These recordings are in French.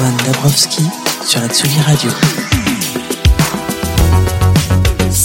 Antoine Dabrowski sur la Tsugi Radio.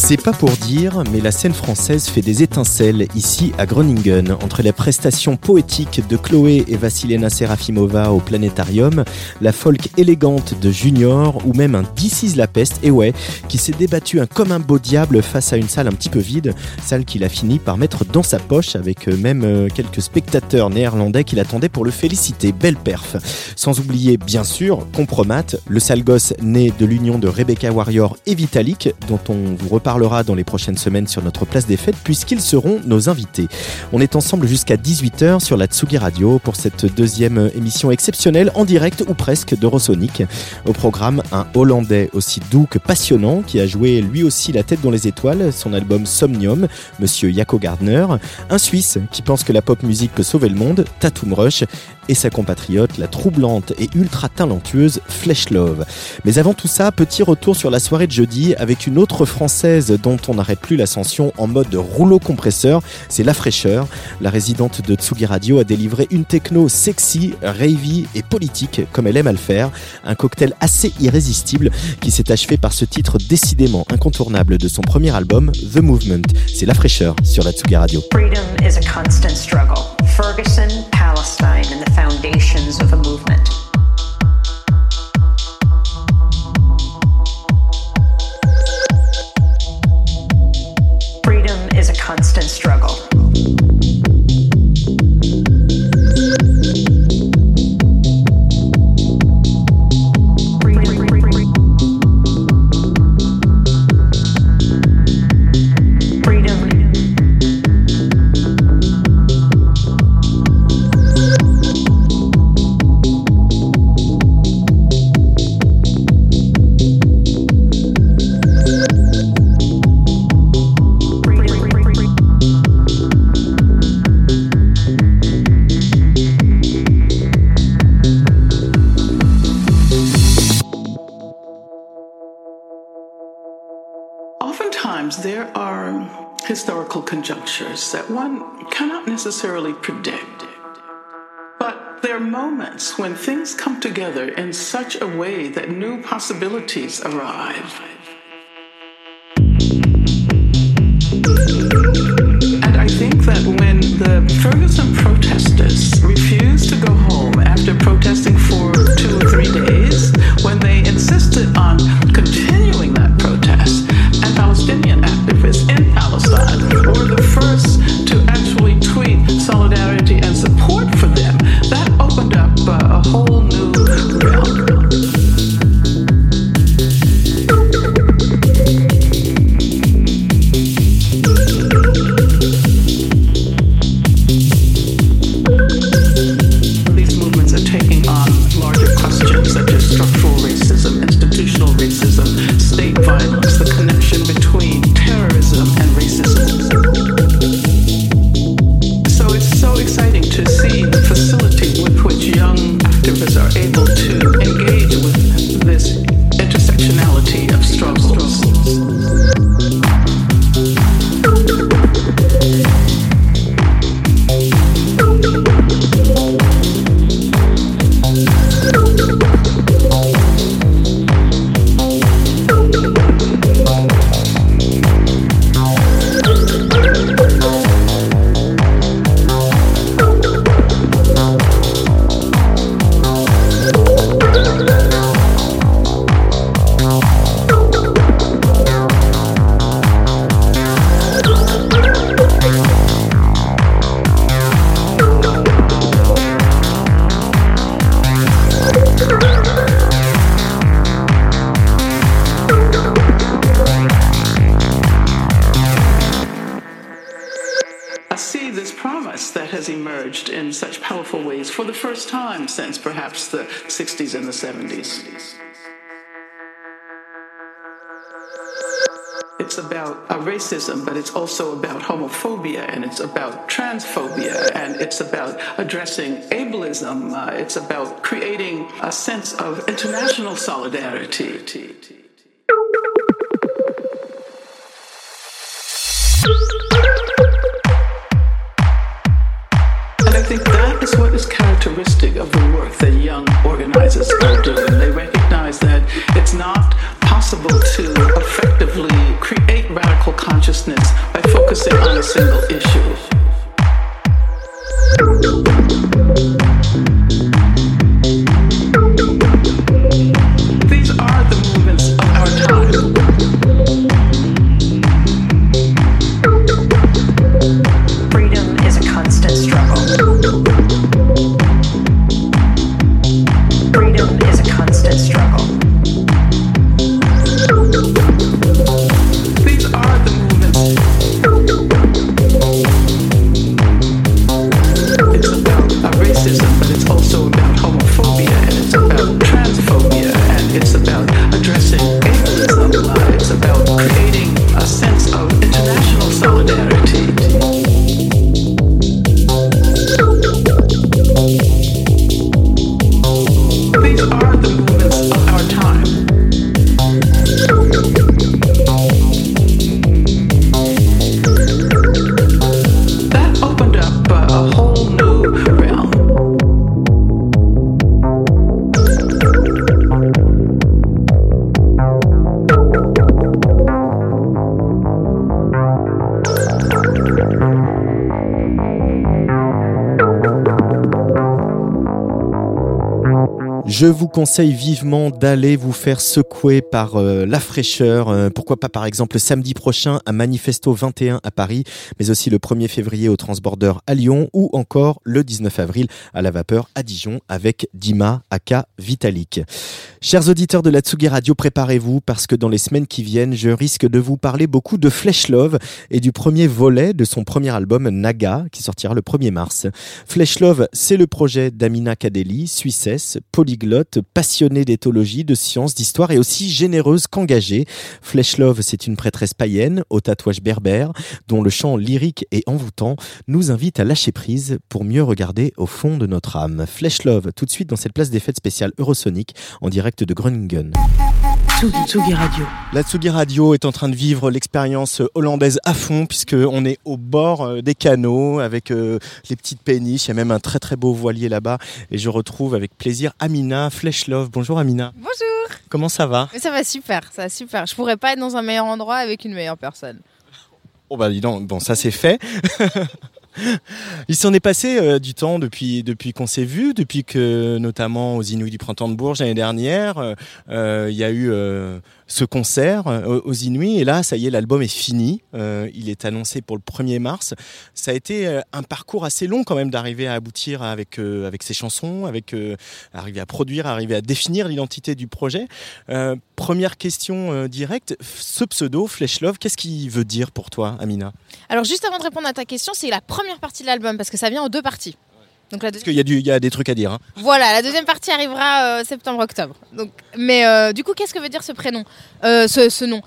C'est pas pour dire, mais la scène française fait des étincelles ici à Groningen, entre les prestations poétiques de Chloé et Vassilena Serafimova au Planétarium, la folk élégante de Junior ou même un is la peste, et ouais, qui s'est débattu un comme un beau diable face à une salle un petit peu vide, salle qu'il a fini par mettre dans sa poche avec euh, même euh, quelques spectateurs néerlandais qui l'attendaient pour le féliciter. Belle perf. Sans oublier, bien sûr, Compromat, le sale gosse né de l'union de Rebecca Warrior et Vitalik, dont on vous reparlera dans les prochaines semaines sur notre place des fêtes puisqu'ils seront nos invités. On est ensemble jusqu'à 18h sur la Tsugi Radio pour cette deuxième émission exceptionnelle en direct ou presque d'Eurosonic. Au programme, un Hollandais aussi doux que passionnant qui a joué lui aussi la tête dans les étoiles, son album Somnium, Monsieur Yako Gardner, un Suisse qui pense que la pop musique peut sauver le monde, Tatum Rush, et sa compatriote, la troublante et ultra talentueuse Flesh Love. Mais avant tout ça, petit retour sur la soirée de jeudi avec une autre française dont on n'arrête plus l'ascension en mode rouleau compresseur, c'est La Fraîcheur. La résidente de Tsugi Radio a délivré une techno sexy, ravey et politique comme elle aime à le faire. Un cocktail assez irrésistible qui s'est achevé par ce titre décidément incontournable de son premier album, The Movement. C'est La Fraîcheur sur la Tsugi Radio. Freedom is a constant struggle. Ferguson, And the foundations of a movement. Freedom is a constant struggle. That one cannot necessarily predict. But there are moments when things come together in such a way that new possibilities arrive. And I think that when the Ferguson protesters refused to go home after protesting for two or three days, when they insisted on continuing that whole and it's about transphobia, and it's about addressing ableism. Uh, it's about creating a sense of international solidarity. And I think that is what is characteristic of the work that young organizers are doing. They recognize that it's not possible to effectively create radical consciousness by focusing on a single issue. Je vous conseille vivement d'aller vous faire secouer par euh, la fraîcheur. euh, pourquoi pas par exemple samedi prochain à Manifesto 21 à Paris, mais aussi le 1er février au Transborder à Lyon ou encore le 19 avril à la Vapeur à Dijon avec Dima Aka Vitalik. Chers auditeurs de la Tsugi Radio, préparez-vous parce que dans les semaines qui viennent, je risque de vous parler beaucoup de Flesh Love et du premier volet de son premier album Naga qui sortira le 1er mars. Flesh Love, c'est le projet d'Amina Kadeli, suissesse, polyglotte, passionnée d'éthologie, de sciences, d'histoire et aussi généreuse qu'engagée. Flesh Love, c'est une prêtresse païenne au tatouage berbère dont le chant lyrique et envoûtant nous invite à lâcher prise pour mieux regarder au fond de notre âme. Flesh Love, tout de suite dans cette place des fêtes spéciale Eurosonic en direct de Groningen. Tsugi, Tsugi Radio. La Tsugi Radio est en train de vivre l'expérience hollandaise à fond puisque on est au bord euh, des canaux avec euh, les petites péniches. Il y a même un très très beau voilier là-bas et je retrouve avec plaisir Amina Fleshlove. Bonjour Amina. Bonjour. Comment ça va? Ça va super, ça va super. Je pourrais pas être dans un meilleur endroit avec une meilleure personne. Oh bah dis donc, bon ça c'est fait. Il s'en est passé euh, du temps depuis, depuis qu'on s'est vu, depuis que notamment aux Inouïs du Printemps de Bourges l'année dernière, euh, euh, il y a eu ce concert euh, aux Inouïs et là ça y est l'album est fini, Euh, il est annoncé pour le 1er mars. Ça a été euh, un parcours assez long quand même d'arriver à aboutir avec, avec ces chansons, avec arriver à produire, arriver à définir l'identité du projet. Première question directe, ce pseudo Flesh Love, qu'est-ce qu'il veut dire pour toi Amina? Alors juste avant de répondre à ta question, c'est la première partie de l'album parce que ça vient en deux parties. Donc la Parce deuxième... qu'il y, a du- il y a des trucs à dire. hein. Voilà, la deuxième partie arrivera euh, septembre-octobre. Donc, mais euh, du coup, qu'est-ce que veut dire ce prénom, Euh, ce, ce nom?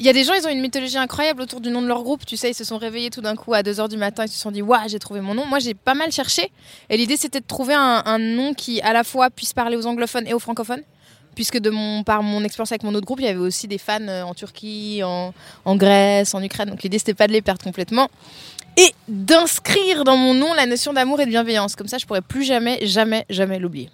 Il y a des gens, ils ont une mythologie incroyable autour du nom de leur groupe. Tu sais, ils se sont réveillés tout d'un coup à 2h du matin, ils se sont dit Waouh, j'ai trouvé mon nom. Moi, j'ai pas mal cherché. Et l'idée, c'était de trouver un, un nom qui, à la fois, puisse parler aux anglophones et aux francophones. Puisque de mon, par mon expérience avec mon autre groupe, il y avait aussi des fans en Turquie, en, en Grèce, en Ukraine. Donc l'idée, c'était pas de les perdre complètement. Et d'inscrire dans mon nom la notion d'amour et de bienveillance. Comme ça, je pourrais plus jamais, jamais, jamais l'oublier.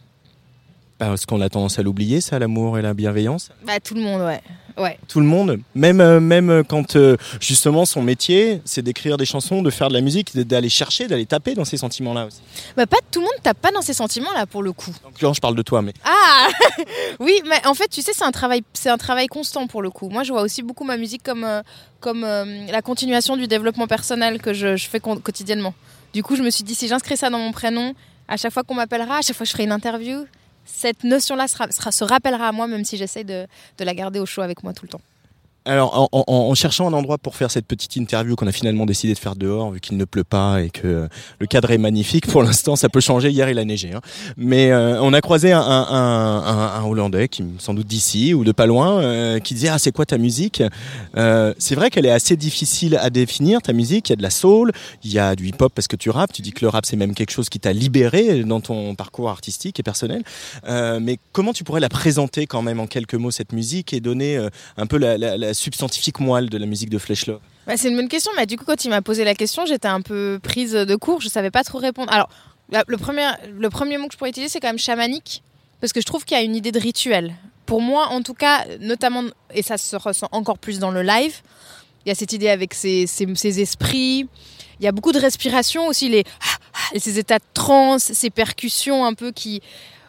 Parce qu'on a tendance à l'oublier, ça, l'amour et la bienveillance? Bah, tout le monde, ouais. Ouais. Tout le monde, même, euh, même quand euh, justement son métier, c'est d'écrire des chansons, de faire de la musique, d'aller chercher, d'aller taper dans ces sentiments-là aussi. Bah, pas tout le monde tape pas dans ces sentiments-là, pour le coup. Donc là, je parle de toi, mais Ah Oui, mais en fait, tu sais, c'est un travail, c'est un travail constant pour le coup. Moi, je vois aussi beaucoup ma musique comme, euh, comme euh, la continuation du développement personnel que je, je fais quotidiennement. Du coup, je me suis dit, si j'inscris ça dans mon prénom, à chaque fois qu'on m'appellera, à chaque fois que je ferai une interview, cette notion-là se rappellera à moi, même si j'essaie de la garder au chaud avec moi tout le temps. Alors, en, en- en cherchant un endroit pour faire cette petite interview qu'on a finalement décidé de faire dehors, vu qu'il ne pleut pas et que le cadre est magnifique, pour l'instant, ça peut changer. Hier, il a neigé. hein. Mais euh, on a croisé un, un, un, un- un Hollandais, qui sans doute d'ici ou de pas loin, euh, qui disait Ah, c'est quoi ta musique? Euh, C'est vrai qu'elle est assez difficile à définir, ta musique. Il y a de la soul, il y a du hip-hop parce que tu rappes. Tu dis que le rap, c'est même quelque chose qui t'a libéré dans ton parcours artistique et personnel. Euh, mais comment tu pourrais la présenter quand même en quelques mots, cette musique, et donner euh, un peu la, la, la substantifique moelle de la musique de Flesh c'est une bonne question, mais du coup, quand il m'a posé la question, j'étais un peu prise de court, je savais pas trop répondre. Alors, le premier, le premier mot que je pourrais utiliser, c'est quand même chamanique, parce que je trouve qu'il y a une idée de rituel. Pour moi, en tout cas, notamment, et ça se ressent encore plus dans le live, il y a cette idée avec ces, ces esprits, il y a beaucoup de respiration aussi, les, ces états de transe, ces percussions un peu qui...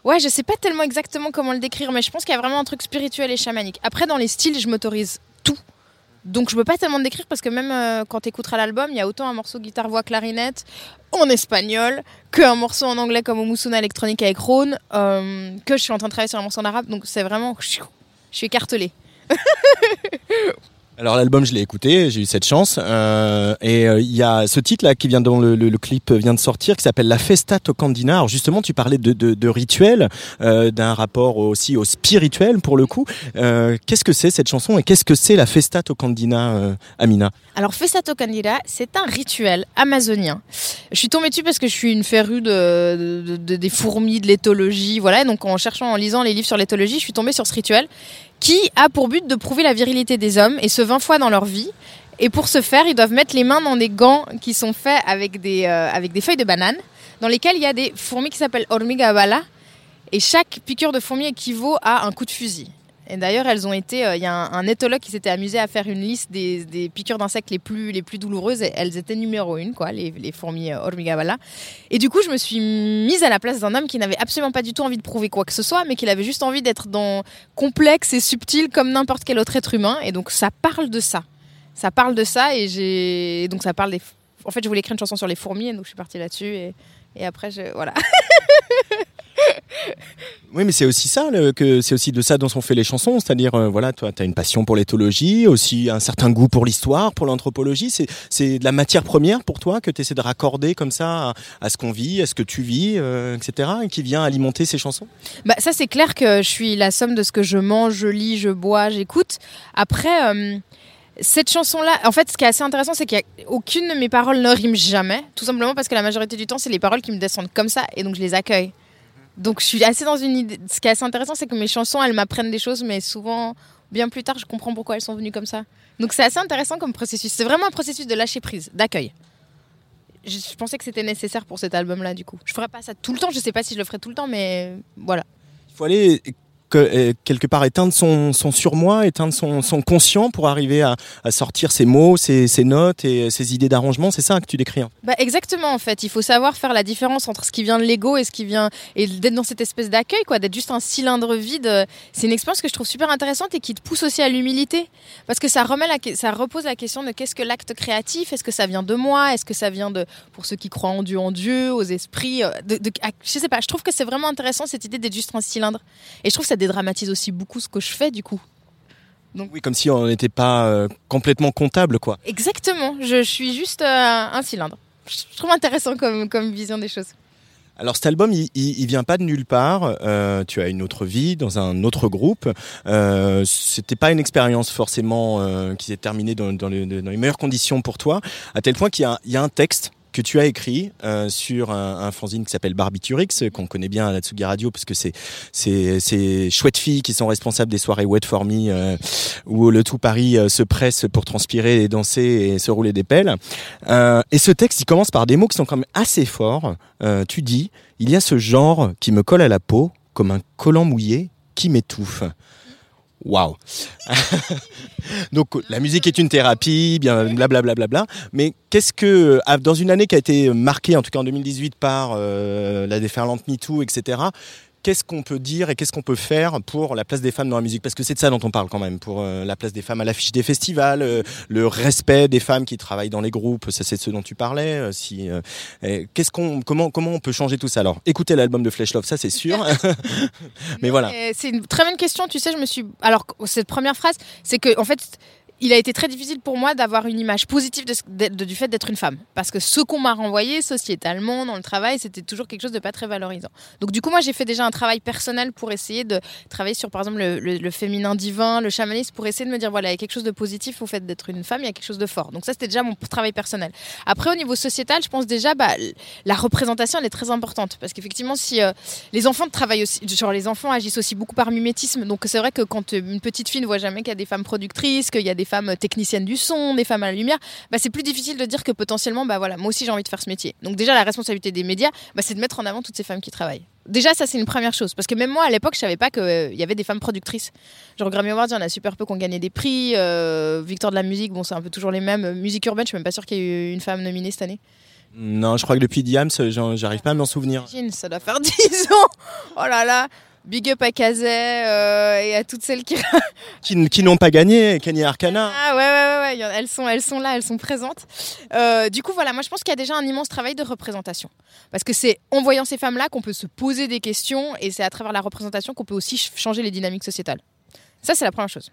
Ouais, je sais pas tellement exactement comment le décrire, mais je pense qu'il y a vraiment un truc spirituel et chamanique. Après, dans les styles, je m'autorise. Donc je peux pas tellement le décrire parce que même euh, quand tu écouteras l'album, il y a autant un morceau guitare voix clarinette en espagnol qu'un morceau en anglais comme Omusuna électronique avec Rhône, euh, que je suis en train de travailler sur un morceau en arabe. Donc c'est vraiment je suis écartelée. Alors l'album, je l'ai écouté, j'ai eu cette chance. euh, et euh, il y a ce titre là qui vient dont le, le- clip vient de sortir, qui s'appelle La Festa Tocandina. Alors justement, tu parlais de, de, de rituel, euh, d'un rapport aussi au spirituel pour le coup. Euh, qu'est-ce que c'est cette chanson et qu'est-ce que c'est la Festa Tocandina, euh, Amina? Alors Fesato Candida, c'est un rituel amazonien. Je suis tombée dessus parce que je suis une férue de, de- de- des fourmis, de l'éthologie, voilà. Donc en cherchant, en lisant les livres sur l'éthologie, je suis tombée sur ce rituel qui a pour but de prouver la virilité des hommes et ce 20 fois dans leur vie. Et pour ce faire, ils doivent mettre les mains dans des gants qui sont faits avec des, euh, avec des feuilles de banane, dans lesquelles il y a des fourmis qui s'appellent hormiga bala. Et chaque piqûre de fourmi équivaut à un coup de fusil. Et d'ailleurs, elles ont été. euh, Il y a un, un éthologue qui s'était amusé à faire une liste des, des piqûres d'insectes les plus, les plus douloureuses. Et elles étaient numéro une, quoi, les, fourmis euh, hormiga bala. Et du coup, je me suis mise à la place d'un homme qui n'avait absolument pas du tout envie de prouver quoi que ce soit, mais qui avait juste envie d'être dans complexe et subtil comme n'importe quel autre être humain. Et donc, ça parle de ça. Ça parle de ça. Et. Donc, ça parle des. En fait, je voulais écrire une chanson sur les fourmis, et donc je suis partie là-dessus. Et, et après, je. Voilà. Oui, mais c'est aussi ça, que c'est aussi de ça dont sont fait les chansons. C'est-à-dire, euh, voilà, toi, tu as une passion pour l'éthologie, aussi un certain goût pour l'histoire, pour l'anthropologie. C'est, c'est de la matière première pour toi que tu essaies de raccorder comme ça à, à ce qu'on vit, à ce que tu vis, euh, etc., et qui vient alimenter ces chansons? Bah, ça, c'est clair que je suis la somme de ce que je mange, je lis, je bois, j'écoute. Après, euh, cette chanson-là, en fait, ce qui est assez intéressant, c'est qu'aucune de mes paroles ne rime jamais. Tout simplement parce que la majorité du temps, c'est les paroles qui me descendent comme ça et donc je les accueille. Donc je suis assez dans une idée. Ce qui est assez intéressant, c'est que mes chansons, elles m'apprennent des choses, mais souvent, bien plus tard, je comprends pourquoi elles sont venues comme ça. Donc c'est assez intéressant comme processus. C'est vraiment un processus de lâcher prise, d'accueil. Je, pensais que c'était nécessaire pour cet album-là, du coup. Je ferais pas ça tout le temps. Je sais pas si je le ferai tout le temps, mais voilà. Il faut aller que- euh, quelque part éteindre son, son surmoi, éteindre son, son conscient pour arriver à, sortir ses mots, ses, notes et ses idées d'arrangement. C'est ça que tu décris. hein. Bah exactement en fait, il faut savoir faire la différence entre ce qui vient de l'ego et ce qui vient et d'être dans cette espèce d'accueil quoi, d'être juste un cylindre vide. euh, C'est une expérience que je trouve super intéressante et qui te pousse aussi à l'humilité parce que ça remet la, ça repose la question de qu'est-ce que l'acte créatif, est-ce que ça vient de moi, est-ce que ça vient de pour ceux qui croient en Dieu, en Dieu, aux esprits, euh, de, de- je sais pas, je trouve que c'est vraiment intéressant cette idée d'être juste un cylindre et je trouve que ça dédramatise aussi beaucoup ce que je fais du coup. Oui, comme si on n'était pas euh, complètement comptable, quoi. Exactement, je, je suis juste euh, un cylindre. Je trouve intéressant comme, comme vision des choses. Alors cet album, il, il, il vient pas de nulle part. Euh, tu as une autre vie dans un autre groupe. Euh, C'était pas une expérience forcément euh, qui s'est terminée dans, dans, les, dans les meilleures conditions pour toi, à tel point qu'il y a un texte que tu as écrit euh, sur un, un fanzine qui s'appelle Barbiturix, qu'on connaît bien à la Tsugi Radio, parce que c'est ces chouettes filles qui sont responsables des soirées Wet for Me, euh, où le tout Paris euh, se presse pour transpirer et danser et se rouler des pelles. Euh, et ce texte, il commence par des mots qui sont quand même assez forts. Euh, tu dis, il y a ce genre qui me colle à la peau comme un collant mouillé qui m'étouffe. Waouh Donc la musique est une thérapie, bien blablabla. Bla, bla, bla, mais qu'est-ce que, ah, dans une année qui a été marquée, en tout cas en 2018, par euh, la déferlante MeToo, etc., qu'est-ce qu'on peut dire et qu'est-ce qu'on peut faire pour la place des femmes dans la musique? Parce que c'est de ça dont on parle quand même, pour euh, la place des femmes à l'affiche des festivals, euh, le respect des femmes qui travaillent dans les groupes, ça c'est ce dont tu parlais. euh, si, qu'est-ce qu'on, comment, comment on peut changer tout ça? Alors, écoutez l'album de Flesh Love, ça c'est sûr. Mais voilà. C'est une très bonne question. Tu sais, je me suis. Alors, cette première phrase, c'est que, en fait, il a été très difficile pour moi d'avoir une image positive du fait d'être une femme. Parce que ce qu'on m'a renvoyé sociétalement dans le travail, c'était toujours quelque chose de pas très valorisant. Donc du coup, moi, j'ai fait déjà un travail personnel pour essayer de travailler sur, par exemple, le, féminin divin, le chamanisme, pour essayer de me dire, voilà, il y a quelque chose de positif au fait d'être une femme, il y a quelque chose de fort. Donc ça, c'était déjà mon travail personnel. Après, au niveau sociétal, je pense déjà, bah, la représentation, elle est très importante. Parce qu'effectivement, si euh, les enfants travaillent genre les enfants agissent aussi beaucoup par mimétisme. Donc c'est vrai que quand euh, une petite fille ne voit jamais qu'il y a des femmes productrices, qu'il y a des femmes euh, techniciennes du son, des femmes à la lumière, bah, c'est plus difficile de dire que potentiellement, bah voilà, moi aussi j'ai envie de faire ce métier. Donc déjà la responsabilité des médias, bah, c'est de mettre en avant toutes ces femmes qui travaillent. Déjà, ça c'est une première chose, parce que même moi à l'époque, je savais pas qu'il y avait des femmes productrices. Genre Grammy Awards, il y en a super peu qui ont gagné des prix. Euh, Victoire de la musique, bon, c'est un peu toujours les mêmes. Musique urbaine, je suis même pas sûre qu'il y ait eu une femme nominée cette année. Non, je crois que depuis Diams, j'arrive pas à m'en souvenir. Ça doit faire 10 ans. Oh là là. Big up à Kazay euh, et à toutes celles qui. Qui, qui n'ont pas gagné, Kenny Arcana. Ah ouais, ouais, ouais, elles sont, elles sont là, elles sont présentes. Euh, du coup, voilà, moi je pense qu'il y a déjà un immense travail de représentation. Parce que c'est en voyant ces femmes-là qu'on peut se poser des questions et c'est à travers la représentation qu'on peut aussi ch- changer les dynamiques sociétales. Ça, c'est la première chose.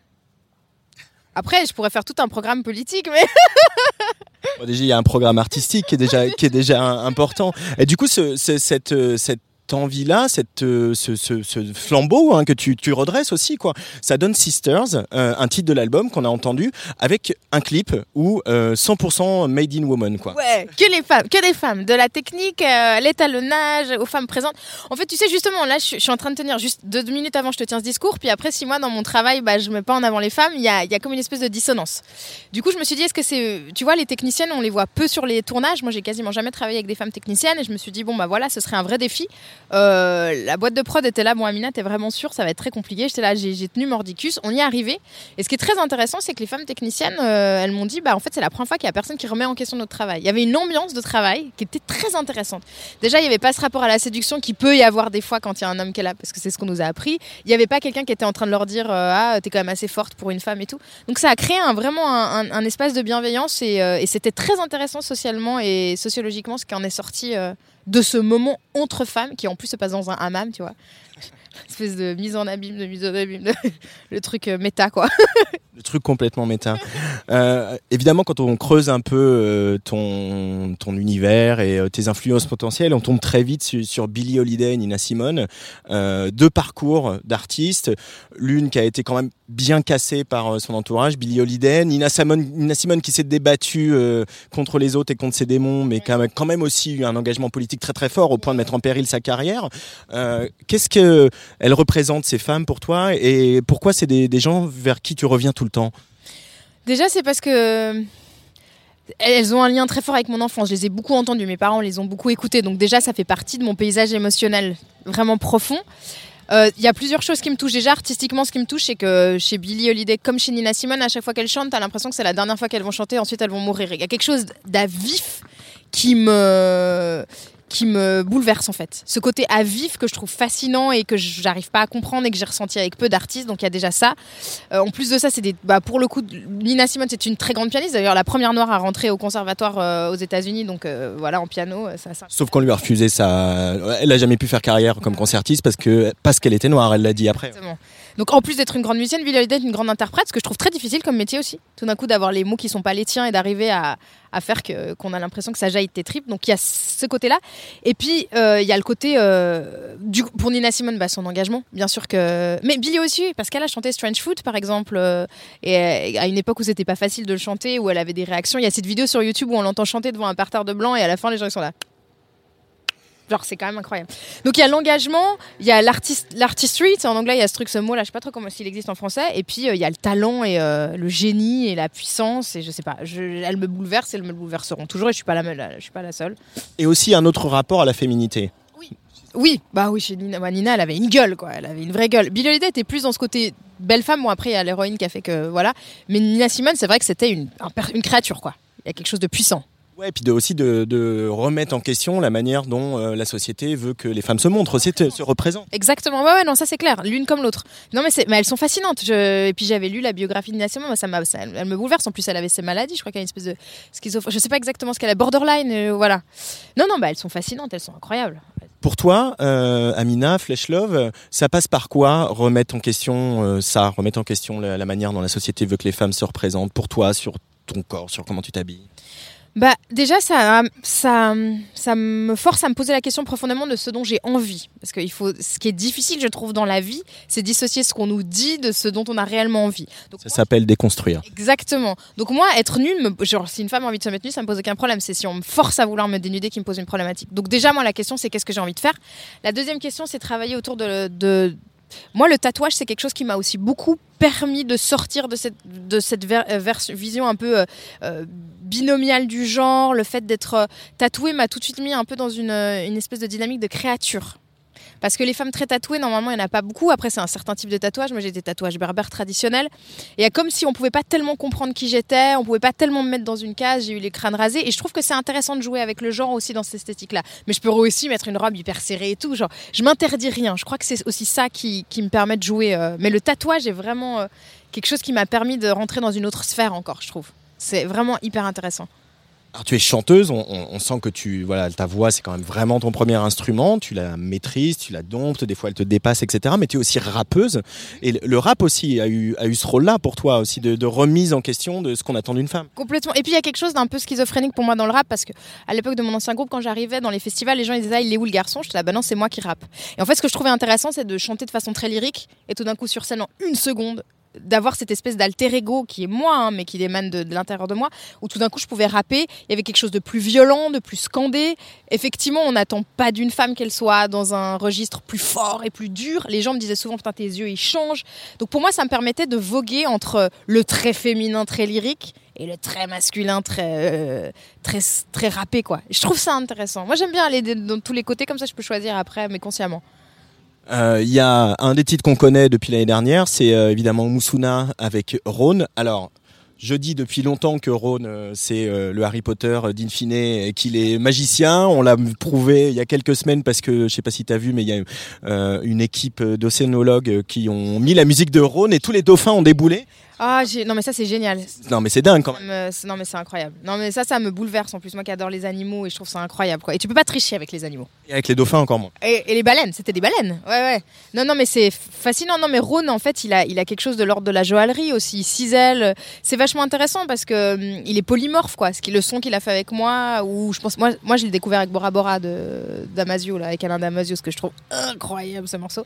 Après, je pourrais faire tout un programme politique, mais Bon, déjà, il y a un programme artistique qui est déjà, qui est déjà important. Et du coup, ce, ce- cette, euh, cette envie-là, cette, euh, ce, flambeau hein, que tu, redresses aussi, quoi. Ça donne Sisters, euh, un titre de l'album qu'on a entendu, avec un clip où euh, 100% made in woman, quoi. Ouais, que les femmes, que des femmes, de la technique, euh, l'étalonnage, aux femmes présentes. En fait, tu sais, justement, là, je suis, en train de tenir juste deux minutes avant, je te tiens ce discours, puis après, six mois dans mon travail, bah, je mets pas en avant les femmes, il y a, il y a comme une espèce de dissonance. Du coup, je me suis dit, est-ce que c'est, tu vois, les techniciennes, on les voit peu sur les tournages. Moi, j'ai quasiment jamais travaillé avec des femmes techniciennes, et je me suis dit, bon, bah voilà, ce serait un vrai défi. Euh, la boîte de prod était là, bon, Amina, t'es vraiment sûre, ça va être très compliqué. J'étais là, j'ai tenu mordicus, on y est arrivé. Et ce qui est très intéressant, c'est que les femmes techniciennes, euh, elles m'ont dit, bah en fait, c'est la première fois qu'il y a personne qui remet en question notre travail. Il y avait une ambiance de travail qui était très intéressante. Déjà, il n'y avait pas ce rapport à la séduction qui peut y avoir des fois quand il y a un homme qui est là, parce que c'est ce qu'on nous a appris. Il n'y avait pas quelqu'un qui était en train de leur dire, euh, ah, t'es quand même assez forte pour une femme et tout. Donc ça a créé vraiment un, espace de bienveillance et, et c'était très intéressant socialement et sociologiquement ce qui en est sorti de ce moment entre femmes qui en plus se passe dans un hammam, tu vois. Espèce de mise en abîme, de mise en abîme, de- le truc euh, méta quoi. Le truc complètement méta. Euh, évidemment, quand on creuse un peu euh, ton, ton univers et euh, tes influences potentielles, on tombe très vite sur, sur Billie Holiday et Nina Simone. Deux parcours d'artistes. L'une qui a été quand même bien cassée par son entourage, Billie Holiday. Nina Simone, Nina Simone qui s'est débattue contre les autres et contre ses démons, mais qui a quand même aussi eu un engagement politique très très fort au point de mettre en péril sa carrière. Qu'est-ce que elles représentent ces femmes pour toi et pourquoi c'est des, des gens vers qui tu reviens tout le temps? Déjà, c'est parce que elles ont un lien très fort avec mon enfance. Je les ai beaucoup entendues. Mes parents les ont beaucoup écoutées. Donc déjà, ça fait partie de mon paysage émotionnel vraiment profond. Euh, Il y a plusieurs choses qui me touchent. Déjà, artistiquement, ce qui me touche, c'est que chez Billie Holiday, comme chez Nina Simone, à chaque fois qu'elles chantent, t'as l'impression que c'est la dernière fois qu'elles vont chanter. Ensuite, elles vont mourir. Il y a quelque chose d'à vif qui me qui me bouleverse en fait. Ce côté à vif que je trouve fascinant et que j'arrive pas à comprendre et que j'ai ressenti avec peu d'artistes. Donc il y a déjà ça. Euh, en plus de ça, c'est des, bah, pour le coup, Nina Simone, c'est une très grande pianiste. D'ailleurs, la première noire à rentrer au conservatoire euh, aux États-Unis. Donc euh, voilà, en piano, ça, ça. Sauf qu'on lui a refusé ça. Elle a jamais pu faire carrière comme concertiste parce que parce qu'elle était noire. Elle l'a dit après. Exactement. Donc en plus d'être une grande musicienne, Holiday est une grande interprète, ce que je trouve très difficile comme métier aussi. Tout d'un coup d'avoir les mots qui sont pas les tiens et d'arriver à, faire qu'on a l'impression que ça jaillit de tes tripes. Donc il y a ce côté-là. Et puis euh, il y a le côté euh, pour Nina Simone, bah, son engagement, bien sûr que. Mais Billie aussi, parce qu'elle a chanté Strange Foot par exemple, euh, et à une époque où c'était pas facile de le chanter, où elle avait des réactions. Il y a cette vidéo sur YouTube où on l'entend chanter devant un parterre de blancs et à la fin les gens sont là. Genre, c'est quand même incroyable. Donc, il y a l'engagement, il y a l'artist- l'artistry, en anglais, il y a ce truc, ce mot-là, je sais pas trop comment s'il existe en français. Et puis, euh, il y a le talent et euh, le génie et la puissance. Et je sais pas, je, elles me bouleversent et elles me bouleverseront toujours. Et je suis pas la, la- je suis pas la seule. Et aussi un autre rapport à la féminité. Oui, bah oui, chez Nina, bah, Nina, elle avait une gueule, quoi. Elle avait une vraie gueule. Billie Holiday était plus dans ce côté belle femme. Bon, après, il y a l'héroïne qui a fait que, voilà. Mais Nina Simone, c'est vrai que c'était une, une créature, quoi. Il y a quelque chose de puissant. Ouais, et puis de, aussi de, de remettre en question la manière dont euh, la société veut que les femmes se montrent, se représentent. Exactement, ouais, ouais, non, ça c'est clair, l'une comme l'autre. Non, mais, mais elles sont fascinantes. Je... Et puis j'avais lu la biographie de Nina Simone, moi, ça ça- elle me bouleverse. En plus, elle avait ses maladies, je crois qu'elle a une espèce de schizophrénie. Je sais pas exactement ce qu'elle a, borderline, euh, voilà. Non, non, bah elles sont fascinantes, elles sont incroyables. Pour toi, euh, Amina, Flesh Love, ça passe par quoi remettre en question euh, ça, remettre en question la, la manière dont la société veut que les femmes se représentent pour toi, sur ton corps, sur comment tu t'habilles? Bah déjà ça, ça, ça me force à me poser la question profondément de ce dont j'ai envie. Parce que il faut, ce qui est difficile je trouve dans la vie, c'est dissocier ce qu'on nous dit de ce dont on a réellement envie. Donc, Ça s'appelle déconstruire. Exactement. Donc moi, être nue, me- genre si une femme a envie de se mettre nue, ça me pose aucun problème. C'est si on me force à vouloir me dénuder qui me pose une problématique. Donc déjà, moi, la question, c'est qu'est-ce que j'ai envie de faire? La deuxième question, c'est travailler autour de, de... Moi, le tatouage, c'est quelque chose qui m'a aussi beaucoup permis de sortir de cette, de cette euh, vision un peu euh, euh, binomiale du genre. Le fait d'être tatouée m'a tout de suite mis un peu dans une, une espèce de dynamique de créature. Parce que les femmes très tatouées, normalement, il n'y en a pas beaucoup. Après, c'est un certain type de tatouage. Moi, j'ai des tatouages berbères traditionnels. Et comme si on pouvait pas tellement comprendre qui j'étais, on pouvait pas tellement me mettre dans une case, j'ai eu les crânes rasés. Et je trouve que c'est intéressant de jouer avec le genre aussi dans cette esthétique-là. Mais je peux aussi mettre une robe hyper serrée et tout. Genre, je m'interdis rien. Je crois que c'est aussi ça qui, me permet de jouer. euh. Mais le tatouage est vraiment euh, quelque chose qui m'a permis de rentrer dans une autre sphère encore, je trouve. C'est vraiment hyper intéressant. Alors tu es chanteuse, on, sent que tu, voilà, ta voix c'est quand même vraiment ton premier instrument, tu la maîtrises, tu la domptes, des fois elle te dépasse, etc. Mais tu es aussi rappeuse, et le, rap aussi a eu, a eu ce rôle-là pour toi aussi, de, remise en question de ce qu'on attend d'une femme. Complètement. Et puis il y a quelque chose d'un peu schizophrénique pour moi dans le rap parce que à l'époque de mon ancien groupe, quand j'arrivais dans les festivals, les gens ils disaient ah, il est où le garçon? J'étais là bah non c'est moi qui rappe. Et en fait ce que je trouvais intéressant c'est de chanter de façon très lyrique et tout d'un coup sur scène en une seconde d'avoir cette espèce d'alter ego qui est moi hein, mais qui émane de, l'intérieur de moi où tout d'un coup je pouvais rapper il y avait quelque chose de plus violent de plus scandé. Effectivement on n'attend pas d'une femme qu'elle soit dans un registre plus fort et plus dur. Les gens me disaient souvent putain tes yeux ils changent. Donc pour moi ça me permettait de voguer entre le très féminin très lyrique et le très masculin très euh, très très rappé quoi. Je trouve ça intéressant. Moi j'aime bien aller dans tous les côtés comme ça je peux choisir après mais consciemment Euh, Il y a un des titres qu'on connaît depuis l'année dernière, c'est euh, évidemment Moussuna avec Rhône. Alors, je dis depuis longtemps que Rhône, euh, c'est euh, le Harry Potter d'Infine et qu'il est magicien. On l'a prouvé il y a quelques semaines parce que, je sais pas si tu as vu, mais il y a euh, une équipe d'océanologues qui ont mis la musique de Rhône et tous les dauphins ont déboulé. Ah j'ai- non mais ça c'est génial Non, mais c'est dingue quand même. non mais c'est incroyable non mais ça ça me bouleverse en plus moi qui adore les animaux et je trouve ça incroyable quoi et tu peux pas tricher avec les animaux Et avec les dauphins encore moins. Et, et les baleines, c'était des baleines. Ouais, ouais. Non, non, mais c'est fascinant. Non, mais Rhône, en fait, il a, il a quelque chose de l'ordre de la joaillerie aussi. Cisèle. C'est vachement intéressant parce que hum, il est polymorphe, quoi. Ce qui, le son qu'il a fait avec moi, ou je pense, moi, moi, je l'ai découvert avec Bora Bora de Damasio, là, avec Alain Damasio, ce que je trouve incroyable ce morceau.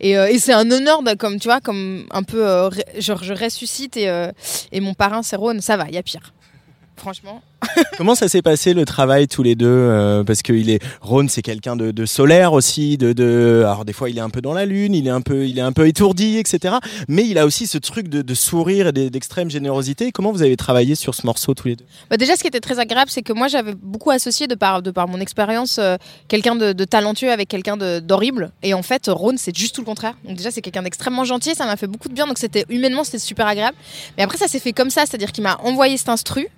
Et, euh, et c'est un honneur, de, comme tu vois, comme un peu, euh, genre, je ressuscite et, euh, et mon parrain, c'est Rhône. Ça va, il y a pire. Franchement. Comment ça s'est passé le travail tous les deux euh, Parce que il est Ron, c'est quelqu'un de, de solaire aussi, de, de alors des fois il est un peu dans la lune, il est un peu il est un peu étourdi, etc. Mais il a aussi ce truc de, de sourire et d'e- d'extrême générosité. Comment vous avez travaillé sur ce morceau tous les deux? Bah déjà, ce qui était très agréable, c'est que moi, j'avais beaucoup associé de par, de par mon expérience euh, quelqu'un de, de talentueux avec quelqu'un de- d'horrible. Et en fait, Rhône, c'est juste tout le contraire. Donc déjà, c'est quelqu'un d'extrêmement gentil, ça m'a fait beaucoup de bien. Donc c'était humainement, c'était super agréable. Mais après, ça s'est fait comme ça, c'est-à-dire qu'il m'a envoyé cet instru.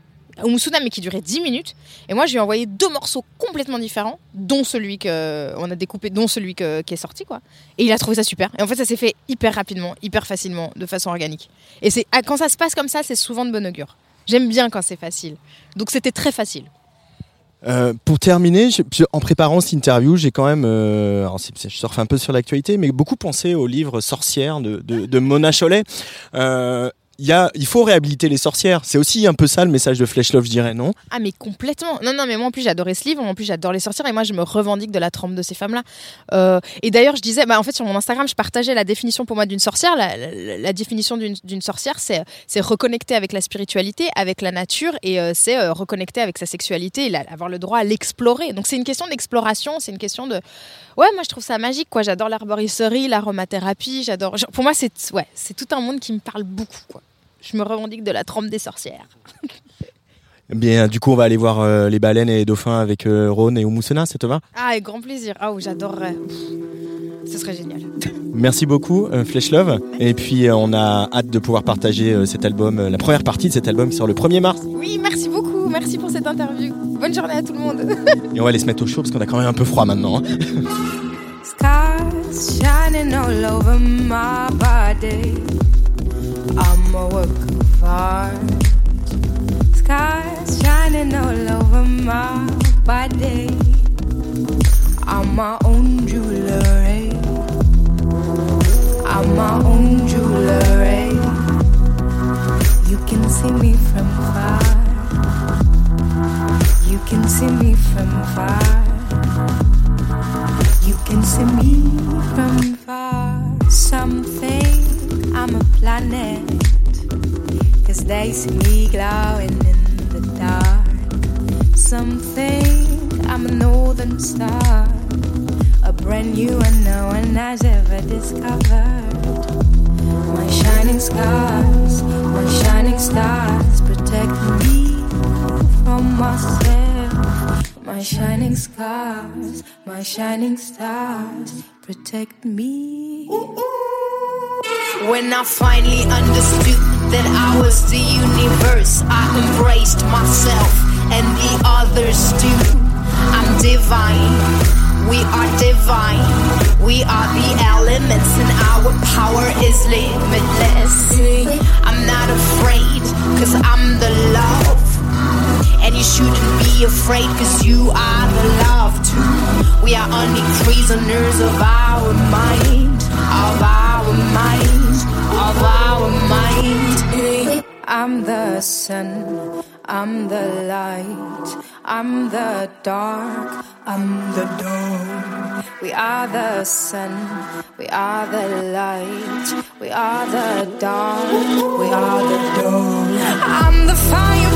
Ou Moussuna, mais qui durait 10 minutes. Et moi, je lui ai envoyé deux morceaux complètement différents, dont celui que on a découpé, dont celui que- qui est sorti, quoi. Et il a trouvé ça super. Et en fait, ça s'est fait hyper rapidement, hyper facilement, de façon organique. Et c'est ah, quand ça se passe comme ça, c'est souvent de bon augure. J'aime bien quand c'est facile. Donc c'était très facile. Euh, pour terminer, je- en préparant cette interview, j'ai quand même, euh, alors je surfe un peu sur l'actualité, mais beaucoup pensé au livre Sorcière de, de, Mona Chollet. Euh, il faut réhabiliter les sorcières. C'est aussi un peu ça le message de Flesh Love, je dirais, non? Ah mais complètement. Non non mais moi en plus j'adorais ce livre, en plus j'adore les sorcières et moi je me revendique de la trempe de ces femmes-là. Euh, et d'ailleurs je disais, bah, en fait sur mon Instagram je partageais la définition pour moi d'une sorcière. La, définition d'une sorcière c'est reconnecter avec la spiritualité, avec la nature et euh, c'est euh, reconnecter avec sa sexualité et avoir le droit à l'explorer. Donc c'est une question d'exploration, c'est une question de... Ouais moi je trouve ça magique quoi. J'adore l'arboristerie, l'aromathérapie, j'adore... Pour moi c'est ouais, c'est tout un monde qui me parle beaucoup quoi. Je me revendique de la trempe des sorcières. Eh Bien, du coup, on va aller voir euh, les baleines et les dauphins avec euh, Rhône et Oumoussena, ça te va? Ah, avec grand plaisir. Ah, oui, j'adorerais. Ce serait génial. Merci beaucoup, euh, Flesh Love. Et puis, euh, on a hâte de pouvoir partager euh, cet album, euh, la première partie de cet album qui sort le 1er mars. Oui, merci beaucoup. Merci pour cette interview. Bonne journée à tout le monde. Et on va aller se mettre au chaud parce qu'on a quand même un peu froid maintenant. hein. Scars shining all over my body. I'm a work of art. Scars shining all over my body. I'm my own jewelry. My own jewelry. You can see me from far. You can see me from far. You can see me from far. Something, I'm a planet. Cause they see me glowing in the dark. Something, I'm a northern star. A brand new one no one has ever discovered. My shining scars, my shining stars protect me from myself. My shining scars, my shining stars protect me. When I finally understood that I was the universe, I embraced myself and the others too. I'm divine, we are divine, we are the elements, and our power is limitless. I'm not afraid, cause I'm the love. And you shouldn't be afraid, cause you are the love too. We are only prisoners of our mind, of our mind, of our mind. I'm the sun, I'm the light, I'm the dark, Dawn. We are the sun, we are the light, we are the dawn, we are the dawn. I'm the fire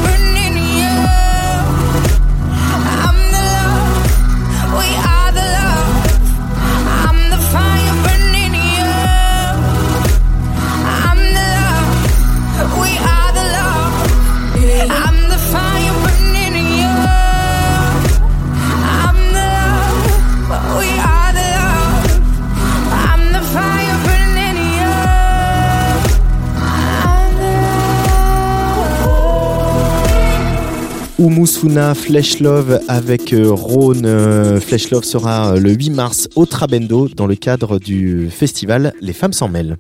the Umusuna Flesh Love avec euh, Rhône. Euh, Flesh Love sera euh, le 8 mars au Trabendo dans le cadre du festival Les Femmes s'en mêlent.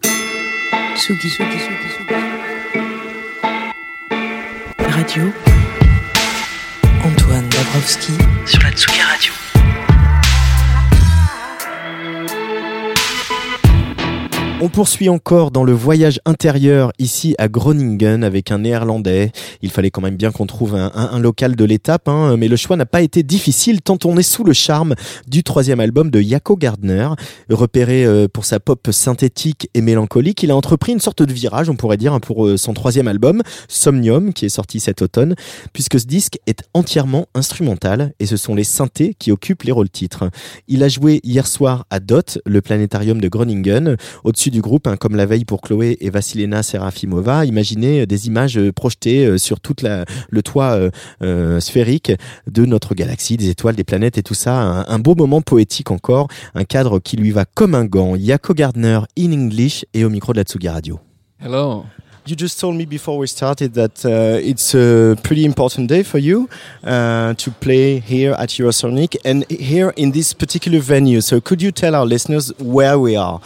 Tsugi, Tsugi, Tsugi, Tsugi. Radio. Antoine Dabrowski sur la Tsugi Radio. On poursuit encore dans le voyage intérieur ici à Groningen avec un néerlandais. Il fallait quand même bien qu'on trouve un, local de l'étape, hein, mais le choix n'a pas été difficile tant on est sous le charme du troisième album de Jaco Gardner. Repéré euh, pour sa pop synthétique et mélancolique, il a entrepris une sorte de virage, on pourrait dire, hein, pour euh, son troisième album, Somnium, qui est sorti cet automne, puisque ce disque est entièrement instrumental et ce sont les synthés qui occupent les rôles titres. Il a joué hier soir à Dot, le planétarium de Groningen, au-dessus du groupe, hein, comme la veille pour Chloé et Vasilena Serafimova. Imaginez euh, des images euh, projetées euh, sur toute la, le toit euh, euh, sphérique de notre galaxie, des étoiles, des planètes et tout ça. Un, un beau moment poétique encore, un cadre qui lui va comme un gant. Yako Gardner in English et au micro de la Tsugi Radio. Hello. You just told me before we started that uh, it's a pretty important day for you uh, to play here at Eurosonic and here in this particular venue. So could you tell our listeners where we are?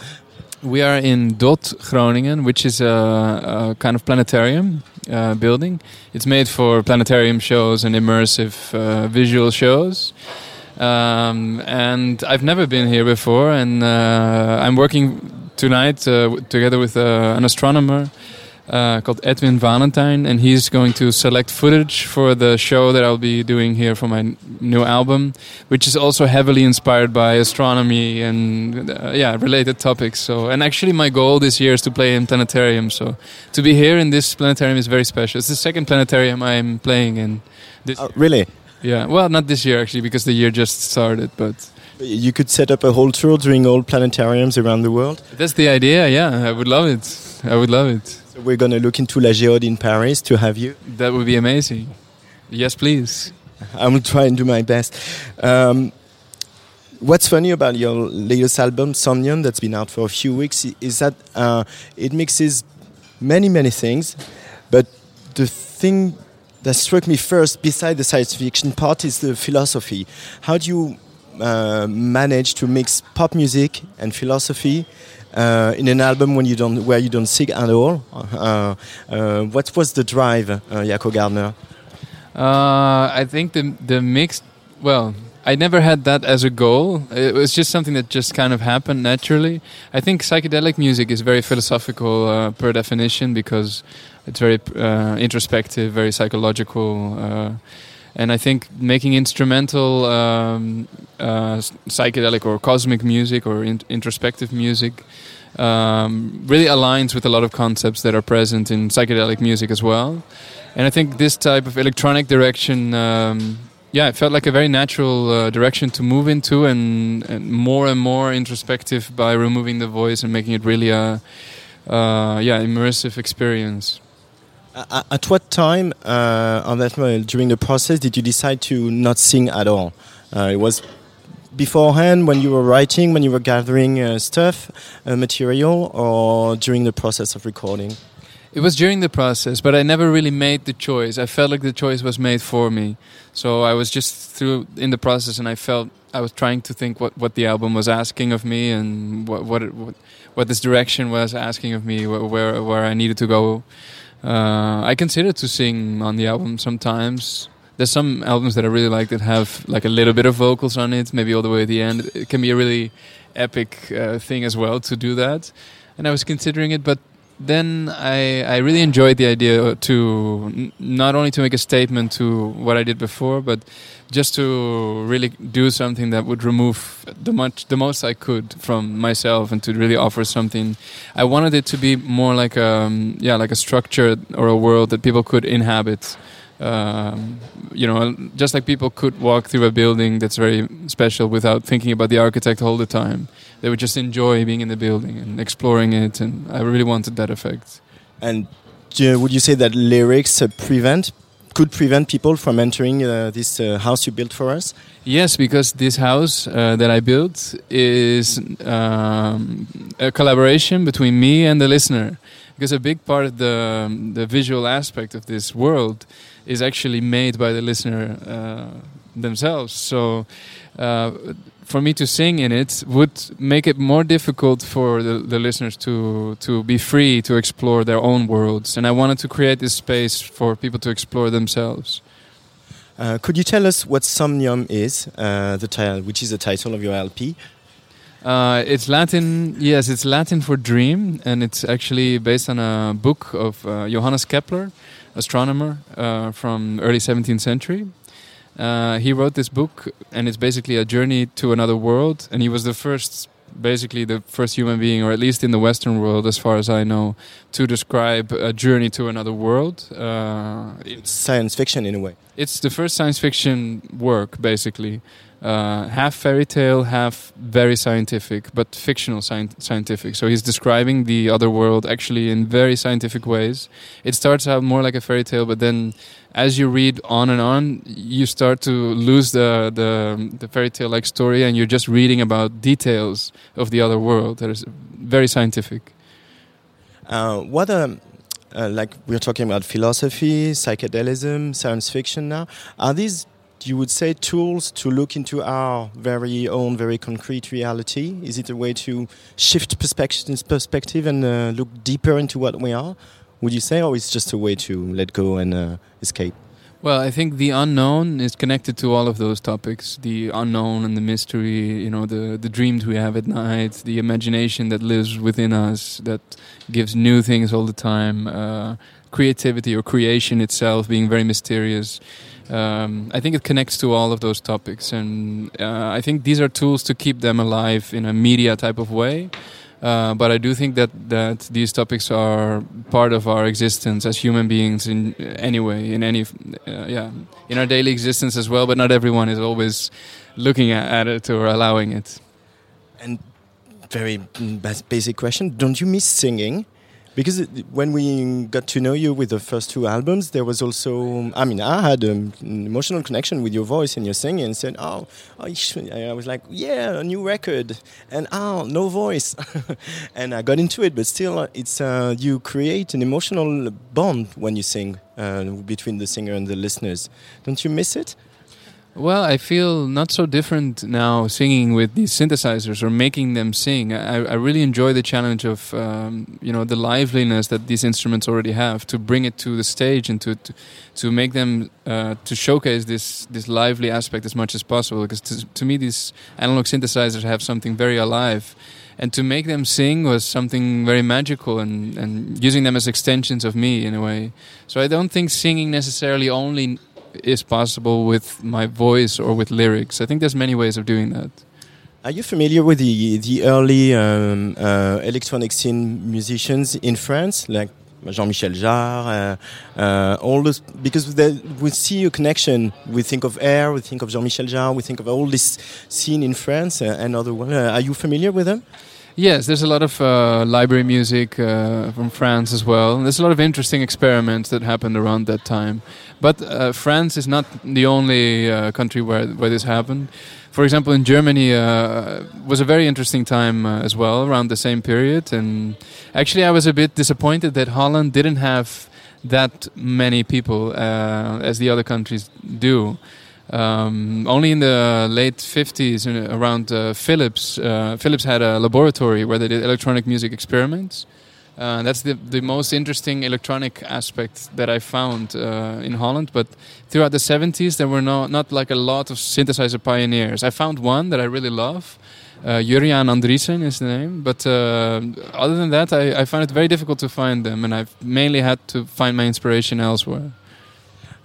We are in Dot Groningen, which is a, a kind of planetarium uh, building. It's made for planetarium shows and immersive uh, visual shows. Um, and I've never been here before, and uh, I'm working tonight uh, together with uh, an astronomer uh, called Edwin Valentine, and he's going to select footage for the show that I'll be doing here for my n- new album, which is also heavily inspired by astronomy and uh, yeah, related topics. So, and actually, my goal this year is to play in planetarium. So, to be here in this planetarium is very special. It's the second planetarium I'm playing in. This Oh, really? yeah, well, not this year actually, because the year just started, but. You could set up a whole tour during all planetariums around the world. That's the idea, yeah. I would love it. I would love it. So we're going to look into La Géode in Paris to have you. That would be amazing. Yes, please. I will try and do my best. Um, what's funny about your latest album, Somnium, that's been out for a few weeks, is that uh, it mixes many, many things, but the thing that struck me first, beside the science fiction part, is the philosophy. How do you uh, manage to mix pop music and philosophy in an album when you don't, where you don't sing at all? Uh, uh, what was the drive, uh, Jaco Gardner? Uh, I think the the mixed. Well, I never had that as a goal. It was just something that just kind of happened naturally. I think psychedelic music is very philosophical uh, per definition because it's very uh, introspective, very psychological. Uh, and I think making instrumental um, uh, psychedelic or cosmic music or in- introspective music um, really aligns with a lot of concepts that are present in psychedelic music as well. And I think this type of electronic direction, um, yeah, it felt like a very natural uh, direction to move into, and, and, more and more introspective by removing the voice and making it really a, uh, yeah, immersive experience. At what time uh, on that during the process did you decide to not sing at all? Uh, it was beforehand when you were writing, when you were gathering uh, stuff, uh, material, or during the process of recording? It was during the process, but I never really made the choice. I felt like the choice was made for me. So I was just through in the process, and I felt I was trying to think what, what the album was asking of me, and what what, it, what, what this direction was asking of me, where where I needed to go. Uh, I consider to sing on the album sometimes. There's some albums that I really like that have like a little bit of vocals on it, maybe all the way at the end. It can be a really epic uh, thing as well to do that. And I was considering it, but then I, I really enjoyed the idea to not only to make a statement to what I did before, but just to really do something that would remove the much the most I could from myself and to really offer something. I wanted it to be more like a um, yeah like a structure or a world that people could inhabit. Um, you know, just like people could walk through a building that's very special without thinking about the architect all the time they would just enjoy being in the building and exploring it. And I really wanted that effect. And uh, would you say that lyrics uh, prevent could prevent people from entering uh, this uh, house you built for us? Yes, because this house uh, that I built is um, a collaboration between me and the listener. Because a big part of the the visual aspect of this world is actually made by the listener uh, themselves. So for me to sing in it would make it more difficult for the, the, listeners to to be free to explore their own worlds. And I wanted to create this space for people to explore themselves. Uh, could you tell us what Somnium is, uh, the title, which is the title of your LP? Uh, it's Latin, yes, it's Latin for dream, and it's actually based on a book of uh, Johannes Kepler, astronomer uh, from early 17th century. Uh, he wrote this book, and it's basically a journey to another world. And he was the first, basically the first human being, or at least in the Western world, as far as I know, to describe a journey to another world. Uh, it's science fiction in a way. It's the first science fiction work, basically. Uh, half fairy tale, half very scientific, but fictional sci- scientific. So he's describing the other world actually in very scientific ways. It starts out more like a fairy tale, but then as you read on and on, you start to lose the the, the fairy tale like story, and you're just reading about details of the other world that is very scientific. Uh, what um, uh, like we're talking about philosophy, psychedelism, science fiction now. Are these you would say tools to look into our very own, very concrete reality? Is it a way to shift perspective, perspective and uh, look deeper into what we are? Would you say, or is just a way to let go and uh, escape? Well, I think the unknown is connected to all of those topics: the unknown and the mystery. You know, the the dreams we have at night, the imagination that lives within us that gives new things all the time. Uh, creativity or creation itself being very mysterious. Um, I think it connects to all of those topics, and uh, I think these are tools to keep them alive in a media type of way. Uh, but I do think that, that these topics are part of our existence as human beings in anyway, in any, uh, yeah, in our daily existence as well. But not everyone is always looking at, at it or allowing it. And very basic question: Don't you miss singing? Because when we got to know you with the first two albums, there was also, I mean, I had an emotional connection with your voice and your singing and said, oh, oh I was like, yeah, a new record. And oh, no voice. and I got into it, but still, it's uh, you create an emotional bond when you sing uh, between the singer and the listeners. Don't you miss it? Well, I feel not so different now singing with these synthesizers or making them sing. I, I really enjoy the challenge of um, you know the liveliness that these instruments already have to bring it to the stage and to to, to make them uh, to showcase this this lively aspect as much as possible. Because to, to me, these analog synthesizers have something very alive. And to make them sing was something very magical, and, and using them as extensions of me in a way. So I don't think singing necessarily only is possible with my voice or with lyrics. I think there's many ways of doing that. Are you familiar with the the early um, uh, electronic scene musicians in France, like Jean-Michel Jarre, uh, uh, all those? Because we see a connection. We think of Air, we think of Jean-Michel Jarre, we think of all this scene in France uh, and other. Uh, are you familiar with them? Yes, there's a lot of uh, library music uh, from France as well. There's a lot of interesting experiments that happened around that time. But uh, France is not the only uh, country where, where this happened. For example, in Germany uh, was a very interesting time uh, as well around the same period. And actually, I was a bit disappointed that Holland didn't have that many people as the other countries do. Um, only in the late 50s, uh, around uh, Philips, uh, Philips had a laboratory where they did electronic music experiments. Uh, that's the, the most interesting electronic aspect that I found uh, in Holland. But throughout the 70s, there were no, not like a lot of synthesizer pioneers. I found one that I really love. Uh, Juriaan Andriessen is the name. But uh, other than that, I, I found it very difficult to find them. And I've mainly had to find my inspiration elsewhere.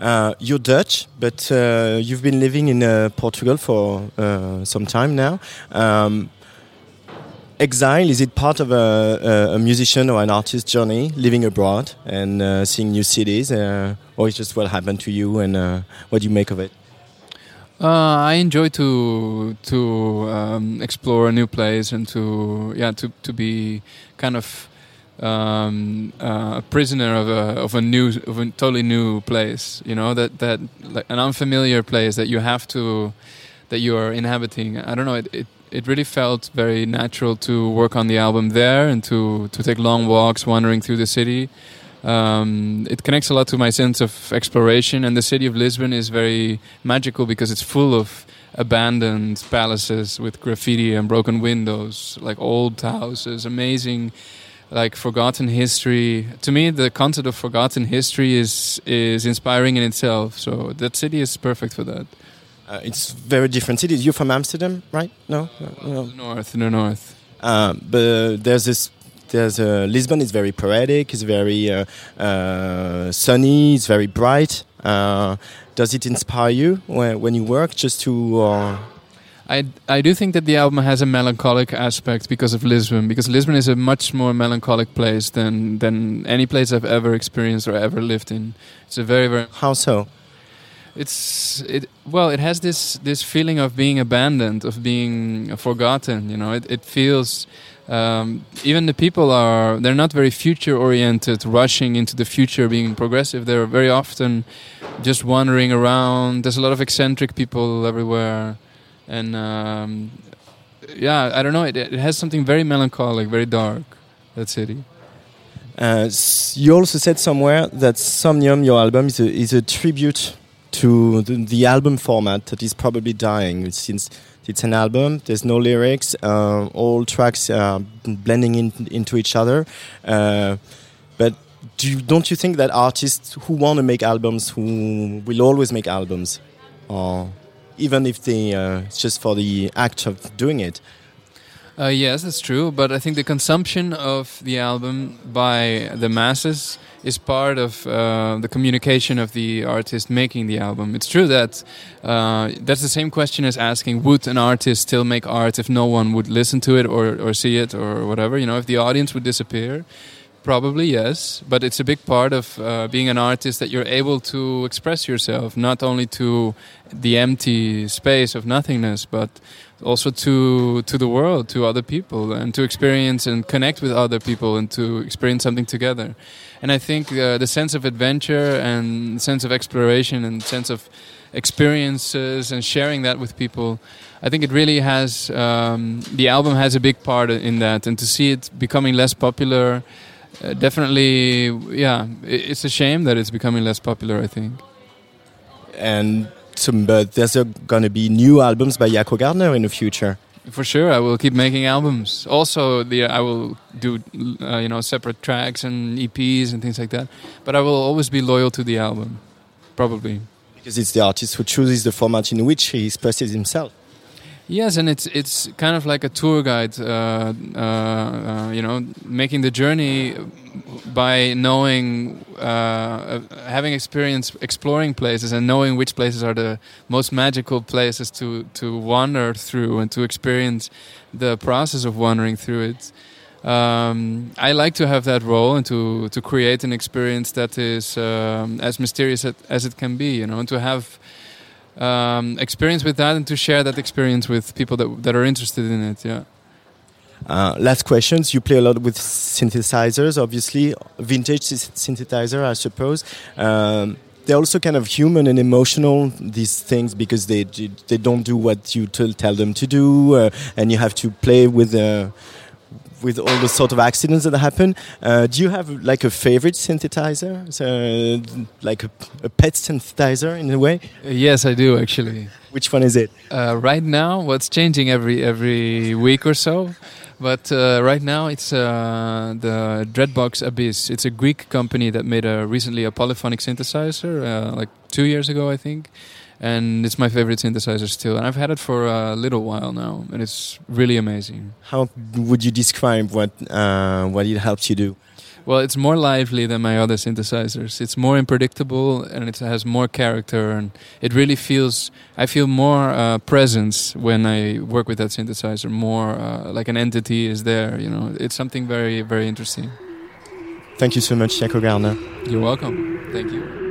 Uh, you're Dutch, but uh, you've been living in uh, Portugal for uh, some time now. Um, exile is it part of a, a, musician or an artist journey, living abroad and uh, seeing new cities, uh, or is just what happened to you and what do you make of it? I enjoy to to um, explore a new place and to yeah to to be kind of um, uh, a prisoner of a of a new of a totally new place. You know that that like an unfamiliar place that you have to that you are inhabiting. I don't know. It, it it really felt very natural to work on the album there and to to take long walks wandering through the city. Um, it connects a lot to my sense of exploration, and the city of Lisbon is very magical because it's full of abandoned palaces with graffiti and broken windows, like old houses, amazing like forgotten history. To me, the concept of forgotten history is is inspiring in itself. So that city is perfect for that. Uh, it's very different cities. You're from Amsterdam, right? No, no. The north, in the north. Uh, but there's this. There's uh, Lisbon is very poetic. It's very uh, uh, sunny. It's very bright. Uh, does it inspire you when, when you work just to I, I do think that the album has a melancholic aspect because of Lisbon, because Lisbon is a much more melancholic place than than any place I've ever experienced or ever lived in. It's a very very how so. It's it well. It has this this feeling of being abandoned, of being forgotten. You know, it it feels. Um, even the people are they're not very future oriented rushing into the future being progressive they're very often just wandering around there's a lot of eccentric people everywhere and um, yeah, I don't know. It, it has something very melancholic, very dark. That city. Uh, you also said somewhere that Somnium, your album, is a, is a tribute to the, the, album format that is probably dying since it's an album. There's no lyrics. Uh, all tracks are blending in, into each other. Uh, but do you, don't you think that artists who want to make albums, who will always make albums, or even if they uh, it's just for the act of doing it. Uh, yes, that's true. But I think the consumption of the album by the masses is part of uh, the communication of the artist making the album. It's true that uh, that's the same question as asking would an artist still make art if no one would listen to it or, or see it or whatever? You know, if the audience would disappear. Probably yes, but it's a big part of uh, being an artist that you're able to express yourself, not only to the empty space of nothingness, but also to to the world, to other people, and to experience and connect with other people, and to experience something together. And I think uh, the sense of adventure and sense of exploration and sense of experiences and sharing that with people. I think it really has um, the album has a big part in that, and to see it becoming less popular uh, definitely, yeah, it's a shame that it's becoming less popular. I think. And some, but there's going to be new albums by Jaco Gardner in the future. For sure, I will keep making albums. Also, the I will do uh, you know separate tracks and EPs and things like that. But I will always be loyal to the album, probably. Because it's the artist who chooses the format in which he expresses himself. Yes, and it's it's kind of like a tour guide. Uh, uh, uh, you know, making the journey by knowing, uh, uh, having experience exploring places and knowing which places are the most magical places to to wander through and to experience the process of wandering through it. Um, I like to have that role and to to create an experience that is um, as mysterious as- as it can be. You know, and to have um, experience with that and to share that experience with people that that are interested in it. Yeah. Uh, last questions. You play a lot with synthesizers, obviously, vintage synthesizer, I suppose. Um, they're also kind of human and emotional. These things because they they don't do what you tell them to do, uh, and you have to play with. Uh, with all the sort of accidents that happen, uh, do you have like a favorite synthesizer, so, like a, a pet synthesizer in a way? Uh, Yes, I do actually. Which one is it? Uh, right now, what's changing every every week or so, but uh, right now it's uh, the Dreadbox Abyss. It's a Greek company that made a recently a polyphonic synthesizer, uh, like two years ago, I think, and it's my favorite synthesizer still. And I've had it for a little while now, and it's really amazing. How would you describe what uh, what it helps you do? Well, it's more lively than my other synthesizers. It's more unpredictable and it has more character, and it really feels. I feel more uh, presence when I work with that synthesizer. More uh, like an entity is there. You know, it's something very, very interesting. Thank you so much, Jaco Garner. You're welcome. Thank you.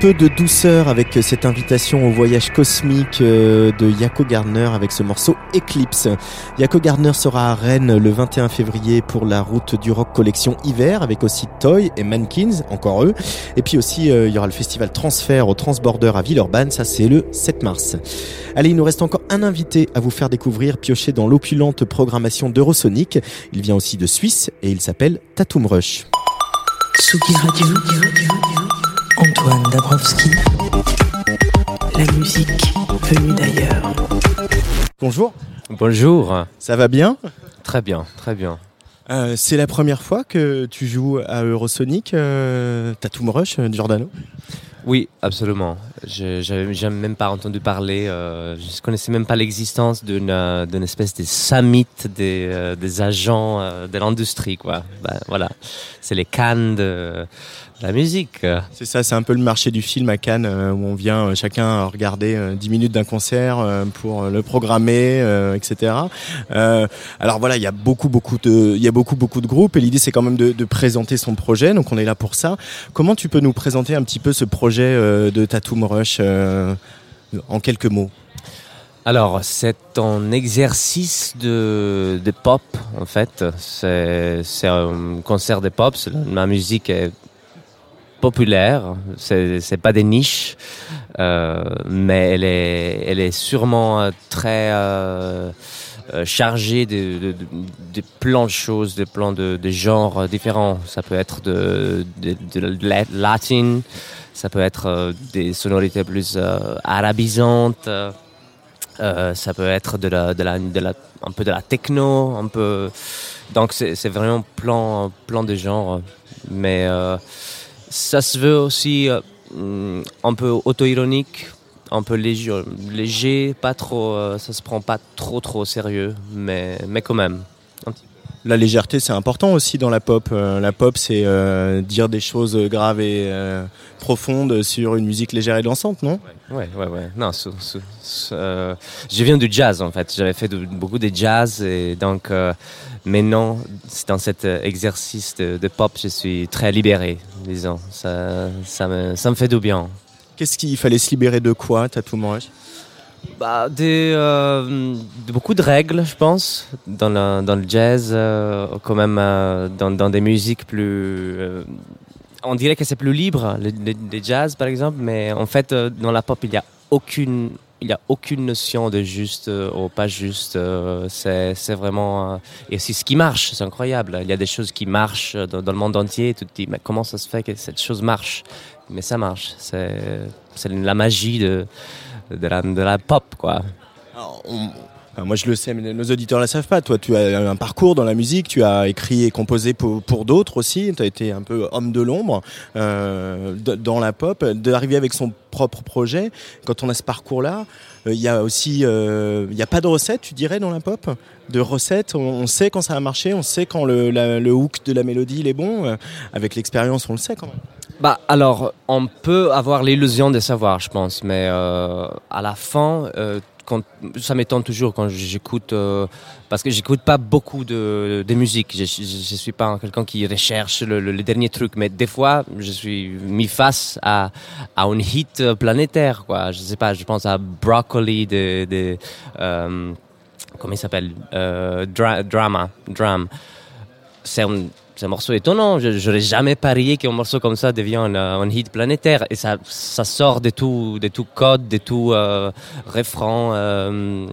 Peu de douceur avec cette invitation au voyage cosmique euh, de Yako Gardner avec ce morceau Eclipse. Yako Gardner sera à Rennes le 21 février pour la route du rock collection hiver avec aussi Toy et Mankins, encore eux. Et puis aussi euh, il y aura le festival Transfert au Transborder à Villeurbanne, ça c'est le 7 mars. Allez, il nous reste encore un invité à vous faire découvrir, pioché dans l'opulente programmation d'Eurosonic. Il vient aussi de Suisse et il s'appelle Tatum Rush. Antoine Dabrowski. La musique venue d'ailleurs. Bonjour. Bonjour. Ça va bien? Très bien, très bien. Euh, c'est la première fois que tu joues à Eurosonic, euh, Tatum Rush, Giordano? Oui, absolument. Je n'avais même pas entendu parler, euh, je ne connaissais même pas l'existence d'une euh, d'une espèce de summit des, euh, des agents euh, de l'industrie. quoi. Ben, voilà, c'est les cannes de la musique. C'est ça, c'est un peu le marché du film à Cannes euh, où on vient euh, chacun regarder euh, 10 minutes d'un concert euh, pour le programmer, euh, etc. Euh, alors voilà, il y a beaucoup beaucoup de, il y a beaucoup beaucoup de groupes et l'idée c'est quand même de, de présenter son projet. Donc on est là pour ça. Comment tu peux nous présenter un petit peu ce projet euh, de Tatum Rush euh, en quelques mots? Alors, c'est un exercice de, de pop, en fait. C'est un concert de pop. Ma musique est populaire. C'est pas des niches, euh, mais elle est, elle est sûrement euh, très euh, chargée de, de, de, plans de choses, de plans de, genres différents. Ça peut être de, de, de la latine, ça peut être des sonorités plus euh, arabisantes. ça peut être de la, un peu de la techno, un peu. Donc c'est vraiment plein, plein de genres, mais ça se veut aussi euh, mm, un peu auto-ironique, un peu léger, léger pas trop, euh, ça se prend pas trop trop au sérieux, mais, mais quand même. La légèreté, c'est important aussi dans la pop. Euh, la pop, c'est euh, dire des choses graves et euh, profondes sur une musique légère et dansante, non? Ouais, ouais, ouais. Non, euh, je viens du jazz en fait. J'avais fait de- beaucoup de jazz et donc maintenant, c'est dans cet euh, exercice de, de pop, je suis très libéré, disons. Ça, ça, me, ça me fait du bien. Qu'est-ce qu'il fallait se libérer de quoi, Tatum Rush Bah, des, euh, de beaucoup de règles, je pense, dans le, dans le jazz, euh, quand même euh, dans, dans des musiques plus. on dirait que c'est plus libre, le, le- le jazz par exemple, mais en fait, dans la pop, il n'y a aucune. Il n'y a aucune notion de juste euh, ou pas juste. euh, c'est vraiment. euh, et c'est ce qui marche, c'est incroyable. Il y a des choses qui marchent dans, le monde entier. Tu te dis, mais comment ça se fait que cette chose marche? Mais ça marche. C'est la magie de, la, pop, quoi. Moi, je le sais, mais nos auditeurs ne le savent pas. Toi, tu as un parcours dans la musique, tu as écrit et composé pour, pour d'autres aussi. Tu as été un peu homme de l'ombre euh, dans la pop. D'arriver avec son propre projet, quand on a ce parcours-là, euh, il y a aussi, euh, il n'y a pas de recette, tu dirais, dans la pop? De recettes, on, sait quand ça a marché, on sait quand le, hook de la mélodie il est bon. Euh, Avec l'expérience, on le sait quand même. Bah alors, on peut avoir l'illusion de savoir, je pense, mais euh, à la fin, euh, ça m'étonne toujours quand j'écoute, euh, parce que j'écoute pas beaucoup de, musique. Je, je, suis pas quelqu'un qui recherche le, le, le dernier truc, mais des fois, je suis mis face à, à un hit planétaire, quoi. Je sais pas, je pense à Broccoli de, de euh, comment il s'appelle, euh, Dra- Drama, Dram. C'est un, c'est un morceau étonnant. Je n'aurais jamais parié qu'un morceau comme ça devient un, euh, un hit planétaire. Et ça, ça sort de tout, de tout code, de tout euh, euh,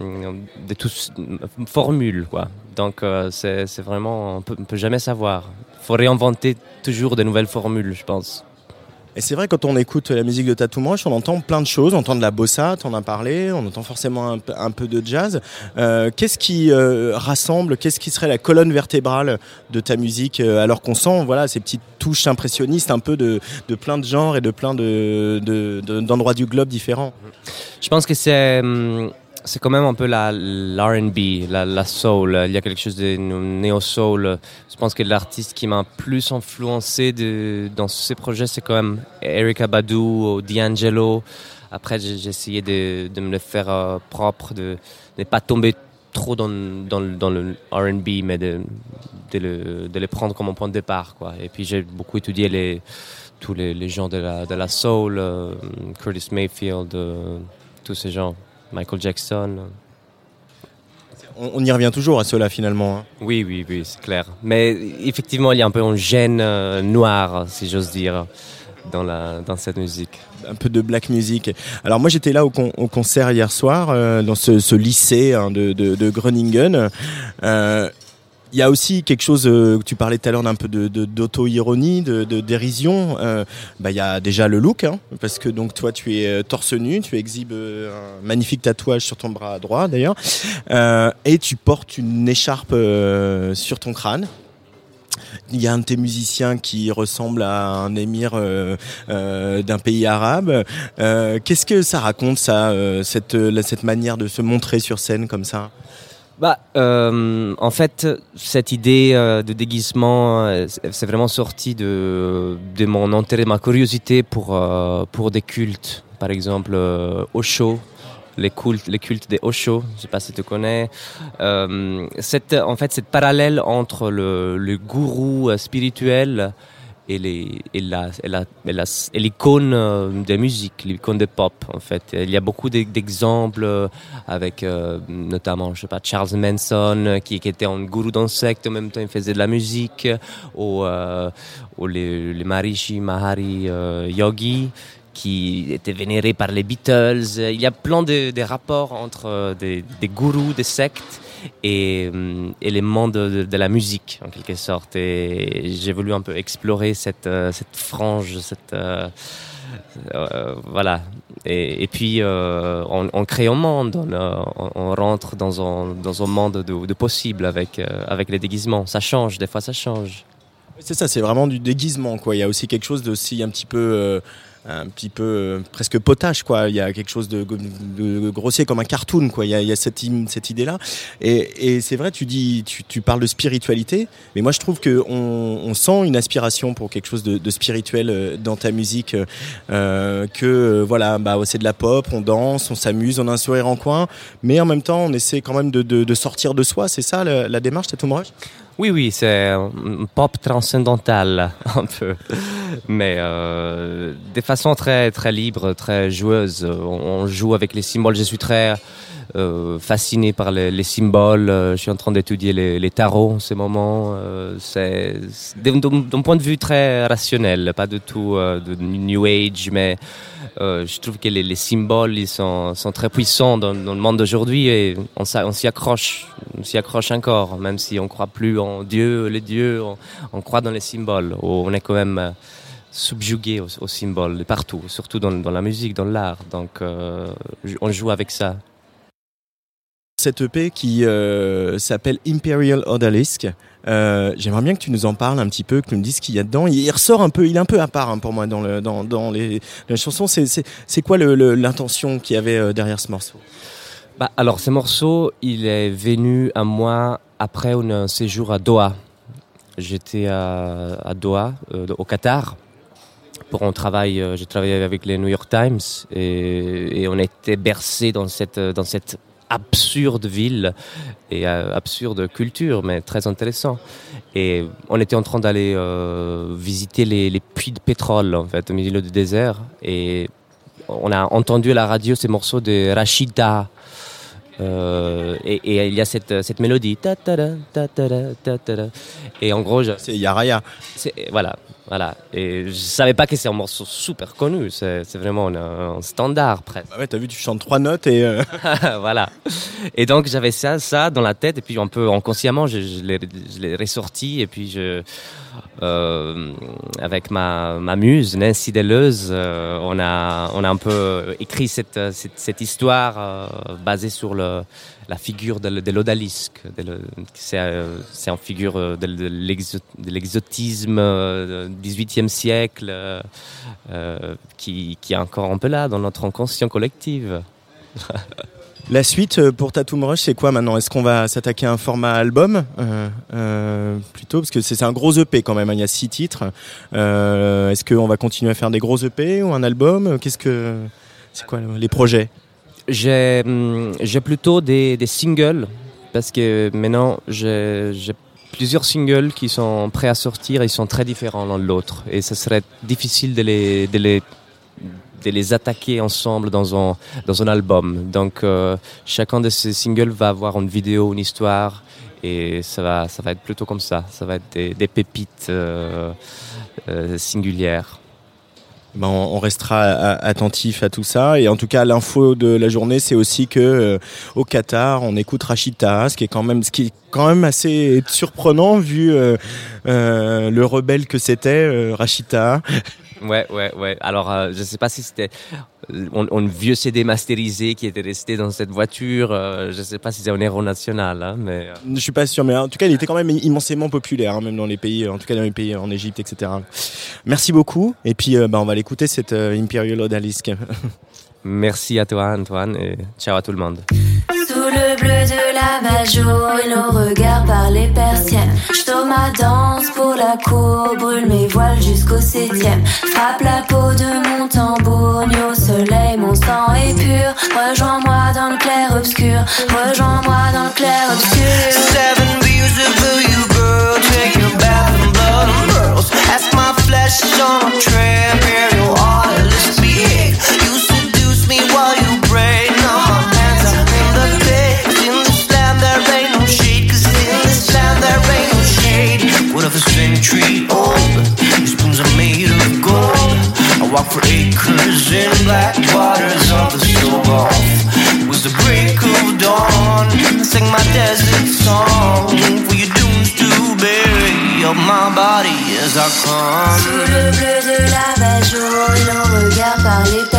de tout s- formule. Donc, euh, c'est vraiment, on on peut jamais savoir. faut réinventer toujours de nouvelles formules, je pense. Et c'est vrai, quand on écoute la musique de Tatum Rush, on entend plein de choses. On entend de la bossa, t'en as parlé, on entend forcément un, peu- de jazz. Euh, qu'est-ce qui euh, rassemble, qu'est-ce qui serait la colonne vertébrale de ta musique euh, Alors qu'on sent voilà, ces petites touches impressionnistes un peu de, de plein de genres et de plein de, de- de- d'endroits du globe différents? Je pense que c'est hum, c'est quand même un peu la l'R&B, la, soul. Il y a quelque chose de néo soul. Je pense que l'artiste qui m'a plus influencé dans ces projets, c'est quand même Erika Badu ou D'Angelo. Après, j'ai essayé de, me le faire euh, propre, de ne pas tomber trop dans, dans, le- R&B, mais de, le, prendre comme un point de départ. Et puis j'ai beaucoup étudié tous les, les gens de la, de la soul, euh, Curtis Mayfield, euh, tous ces gens, Michael Jackson. On, on y revient toujours à cela finalement. hein. Oui, oui, oui, c'est clair. Mais effectivement, il y a un peu un gène euh, noir, si j'ose dire, dans, la, dans cette musique. un peu de black music. Alors moi j'étais là au, con- au concert hier soir euh, dans ce, ce lycée hein, de, de, de Groningen. Euh, y a aussi quelque chose euh, tu parlais tout à l'heure d'un peu d'auto-ironie, de, dérision. Euh, bah, il y a déjà le look, hein, parce que donc toi tu es euh, torse nu, tu exhibes euh, un magnifique tatouage sur ton bras droit d'ailleurs, et tu portes une écharpe sur ton crâne. Il y a un de tes musiciens qui ressemble à un émir d'un pays arabe. Qu'est-ce que ça raconte, ça, cette, cette manière de se montrer sur scène comme ça? Bah, euh, en fait, cette idée euh, de déguisement, euh, c'est vraiment sorti de, de mon intérêt, ma curiosité pour, euh, pour des cultes. Par exemple, Osho, les cultes, les cultes des Osho, je sais pas si tu connais. Cette, en fait, cette parallèle entre le, le gourou spirituel et les et la et la et la- l'icône euh, de musique, l'icône de pop en fait. Il y a beaucoup d'e- d'exemples euh, avec euh, notamment je sais pas Charles Manson euh, qui, était un gourou d'un secte en même temps il faisait de la musique ou euh, ou les, les Maharishi Mahari euh, Yogi qui étaient vénérés par les Beatles. Il y a plein de, rapports entre euh, des gourous, des sectes et, hum, et mondes de, la musique en quelque sorte. Et j'ai voulu un peu explorer cette, euh, cette frange, cette euh, euh, voilà. Et, puis euh, on, crée un monde, on, euh, rentre dans un, dans un monde de, possible avec, euh, avec les déguisements. Ça change, des fois ça change. C'est ça, c'est vraiment du déguisement, quoi. Il y a aussi quelque chose d'aussi un petit peu, euh, un petit peu euh, presque potage, quoi. Il y a quelque chose de, grossier comme un cartoon, quoi. Il y a, cette, cette idée-là. Et, c'est vrai, tu dis, tu, parles de spiritualité, mais moi je trouve que on, sent une aspiration pour quelque chose de, spirituel euh, dans ta musique. euh, que voilà, bah c'est de la pop, on danse, on s'amuse, on a un sourire en coin, mais en même temps on essaie quand même de sortir de soi. C'est ça la, la démarche, Tatum Rush Oui, oui, c'est un pop transcendantal, un peu. Mais euh, de façon très, très libre, très joueuse. On, joue avec les symboles. Je suis très euh, fasciné par les, les symboles. Euh, Je suis en train d'étudier les, les tarots en ce moment. Euh, c'est d'un point de vue très rationnel, pas du tout euh, de New Age, mais euh, je trouve que les, les symboles ils sont, très puissants dans, le monde d'aujourd'hui et on, s'y accroche, on s'y accroche encore, même si on croit plus en Dieu, les dieux, on, croit dans les symboles. On est quand même euh, subjugué aux, symboles partout, surtout dans, la musique, dans l'art. Donc euh, on joue avec ça. cette EP qui s'appelle Imperial Odalisque. Euh, J'aimerais bien que tu nous en parles un petit peu, que tu me dises ce qu'il y a dedans. Il ressort un peu, il est un peu à part hein, pour moi dans, le, dans, les, chansons. C'est- quoi l'intention qu'il y avait euh, derrière ce morceau? Bah, alors, ce morceau, il est venu à moi après un séjour à Doha. J'étais à, Doha, euh, au Qatar, pour un travail. J'ai travaillé avec les New York Times et, et on était bercé dans cette, dans cette absurde ville et euh, absurde culture, mais très intéressant. Et on était en train d'aller euh, visiter les, les puits de pétrole, en fait, au milieu du désert. Et on a entendu à la radio ces morceaux de Rachida. Euh, et, et il y a cette, cette mélodie. Ta ta da, ta ta da, ta ta da. Et en gros, je- C'est Yaraya. voilà, voilà. Et je savais pas que c'est un morceau super connu. C'est vraiment un, un standard presque. Bah ouais, t'as vu, tu chantes trois notes et euh, voilà. Et donc j'avais ça, ça dans la tête, et puis un peu inconsciemment, je, je l'ai ressorti, et puis je, euh, avec ma, ma muse, Nancy Deleuze, euh, on, a, on a un peu écrit cette, cette, cette histoire basée sur le, la figure de, de l'odalisque. C'est euh, une figure euh, de, de l'exo- de l'exotisme euh, du XVIIIe siècle euh, qui, est encore un peu là dans notre inconscient collectif. la suite pour Tatum Rush, c'est quoi maintenant? Est-ce qu'on va s'attaquer à un format album? Plutôt Parce que c'est un gros EP quand même, hein, il y a six titres. Est-ce qu'on va continuer à faire des gros EP ou un album? Qu'est-ce que. C'est quoi les projets? J'ai hum, j'ai plutôt des, singles parce que maintenant j'ai plusieurs singles qui sont prêts à sortir et ils sont très différents l'un de l'autre. Et ce serait difficile de les, de les, de les attaquer ensemble dans un, dans un album. Donc euh, chacun de ces singles va avoir une vidéo, une histoire. Et ça va, ça va être plutôt comme ça. Ça va être des, des pépites euh, euh, singulières. Ben, on restera attentif à tout ça. Et en tout cas, l'info de la journée, c'est aussi que euh, au Qatar, on écoute Rachita, ce qui est quand même, ce qui est quand même assez surprenant vu euh, euh, le rebelle que c'était, Rachita. Ouais, ouais, ouais. Alors, euh, je sais pas si c'était euh, un, un vieux CD masterisé qui était resté dans cette voiture. euh, je sais pas si c'est un héros national, hein, mais. Je suis pas sûr, mais en tout cas, il était quand même immensément populaire, hein, même dans les pays, en tout cas dans les pays en Égypte, etc. Merci beaucoup. Et puis, euh, ben, on va l'écouter cette Imperial Odalisque. Merci à toi, Antoine, et ciao à tout le monde. Sous le bleu de la Majo et nos regards par les persiennes. Je ma danse pour la cour, brûle mes voiles jusqu'au septième. Frappe la peau de mon tambour, nu au soleil, mon sang est pur. Rejoins-moi dans le clair obscur, rejoins-moi dans le clair obscur. Seven beautiful you girl, take your bath in blood and pearls. Ask my flesh on a tray, imperial order, let's You century old? Your spoons are made of gold. I walk for acres in black waters of the. It was the break of dawn. I sing my desert song to bury up my body as I come. Le bleu de la regards par les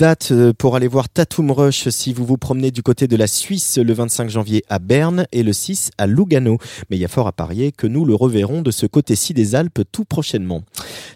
dates euh, pour aller voir Tatum Rush si vous vous promenez du côté de la Suisse le 25 janvier à Berne et le 6 à Lugano. Mais il y a fort à parier que nous le reverrons de ce côté-ci des Alpes tout prochainement.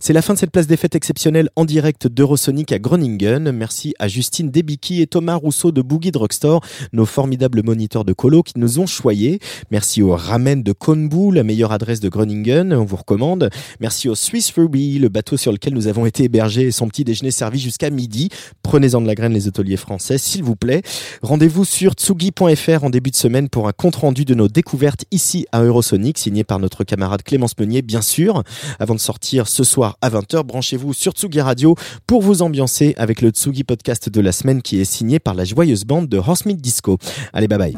C'est la fin de cette place des fêtes exceptionnelle en direct d'Eurosonic à Groningen. Merci à Justine Debicki et Thomas Rousseau de Boogie Drugstore, nos formidables moniteurs de colo qui nous ont choyés. Merci au Ramen de Konbu, la meilleure adresse de Groningen, on vous recommande. Merci au Swiss Ruby, le bateau sur lequel nous avons été hébergés et son petit déjeuner servi jusqu'à midi. Prenez-en de la graine les hôteliers français, s'il vous plaît. Rendez-vous sur tsugi.fr en début de semaine pour un compte-rendu de nos découvertes ici à Eurosonic, signé par notre camarade Clémence Meunier, bien sûr. Avant de sortir ce soir à 20h, branchez-vous sur Tsugi Radio pour vous ambiancer avec le Tsugi podcast de la semaine qui est signé par la joyeuse bande de Horsemeat Disco. Allez, bye bye.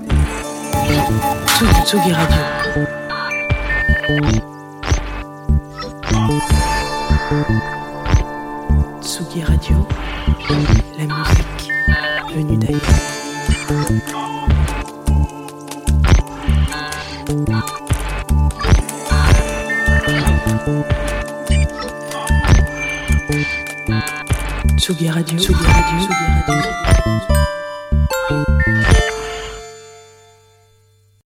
Tsugi, Radio. Tsugi Radio, la musique venue d'ailleurs. Tsugi Radio, Tsugi Radio, Tsugi Radio.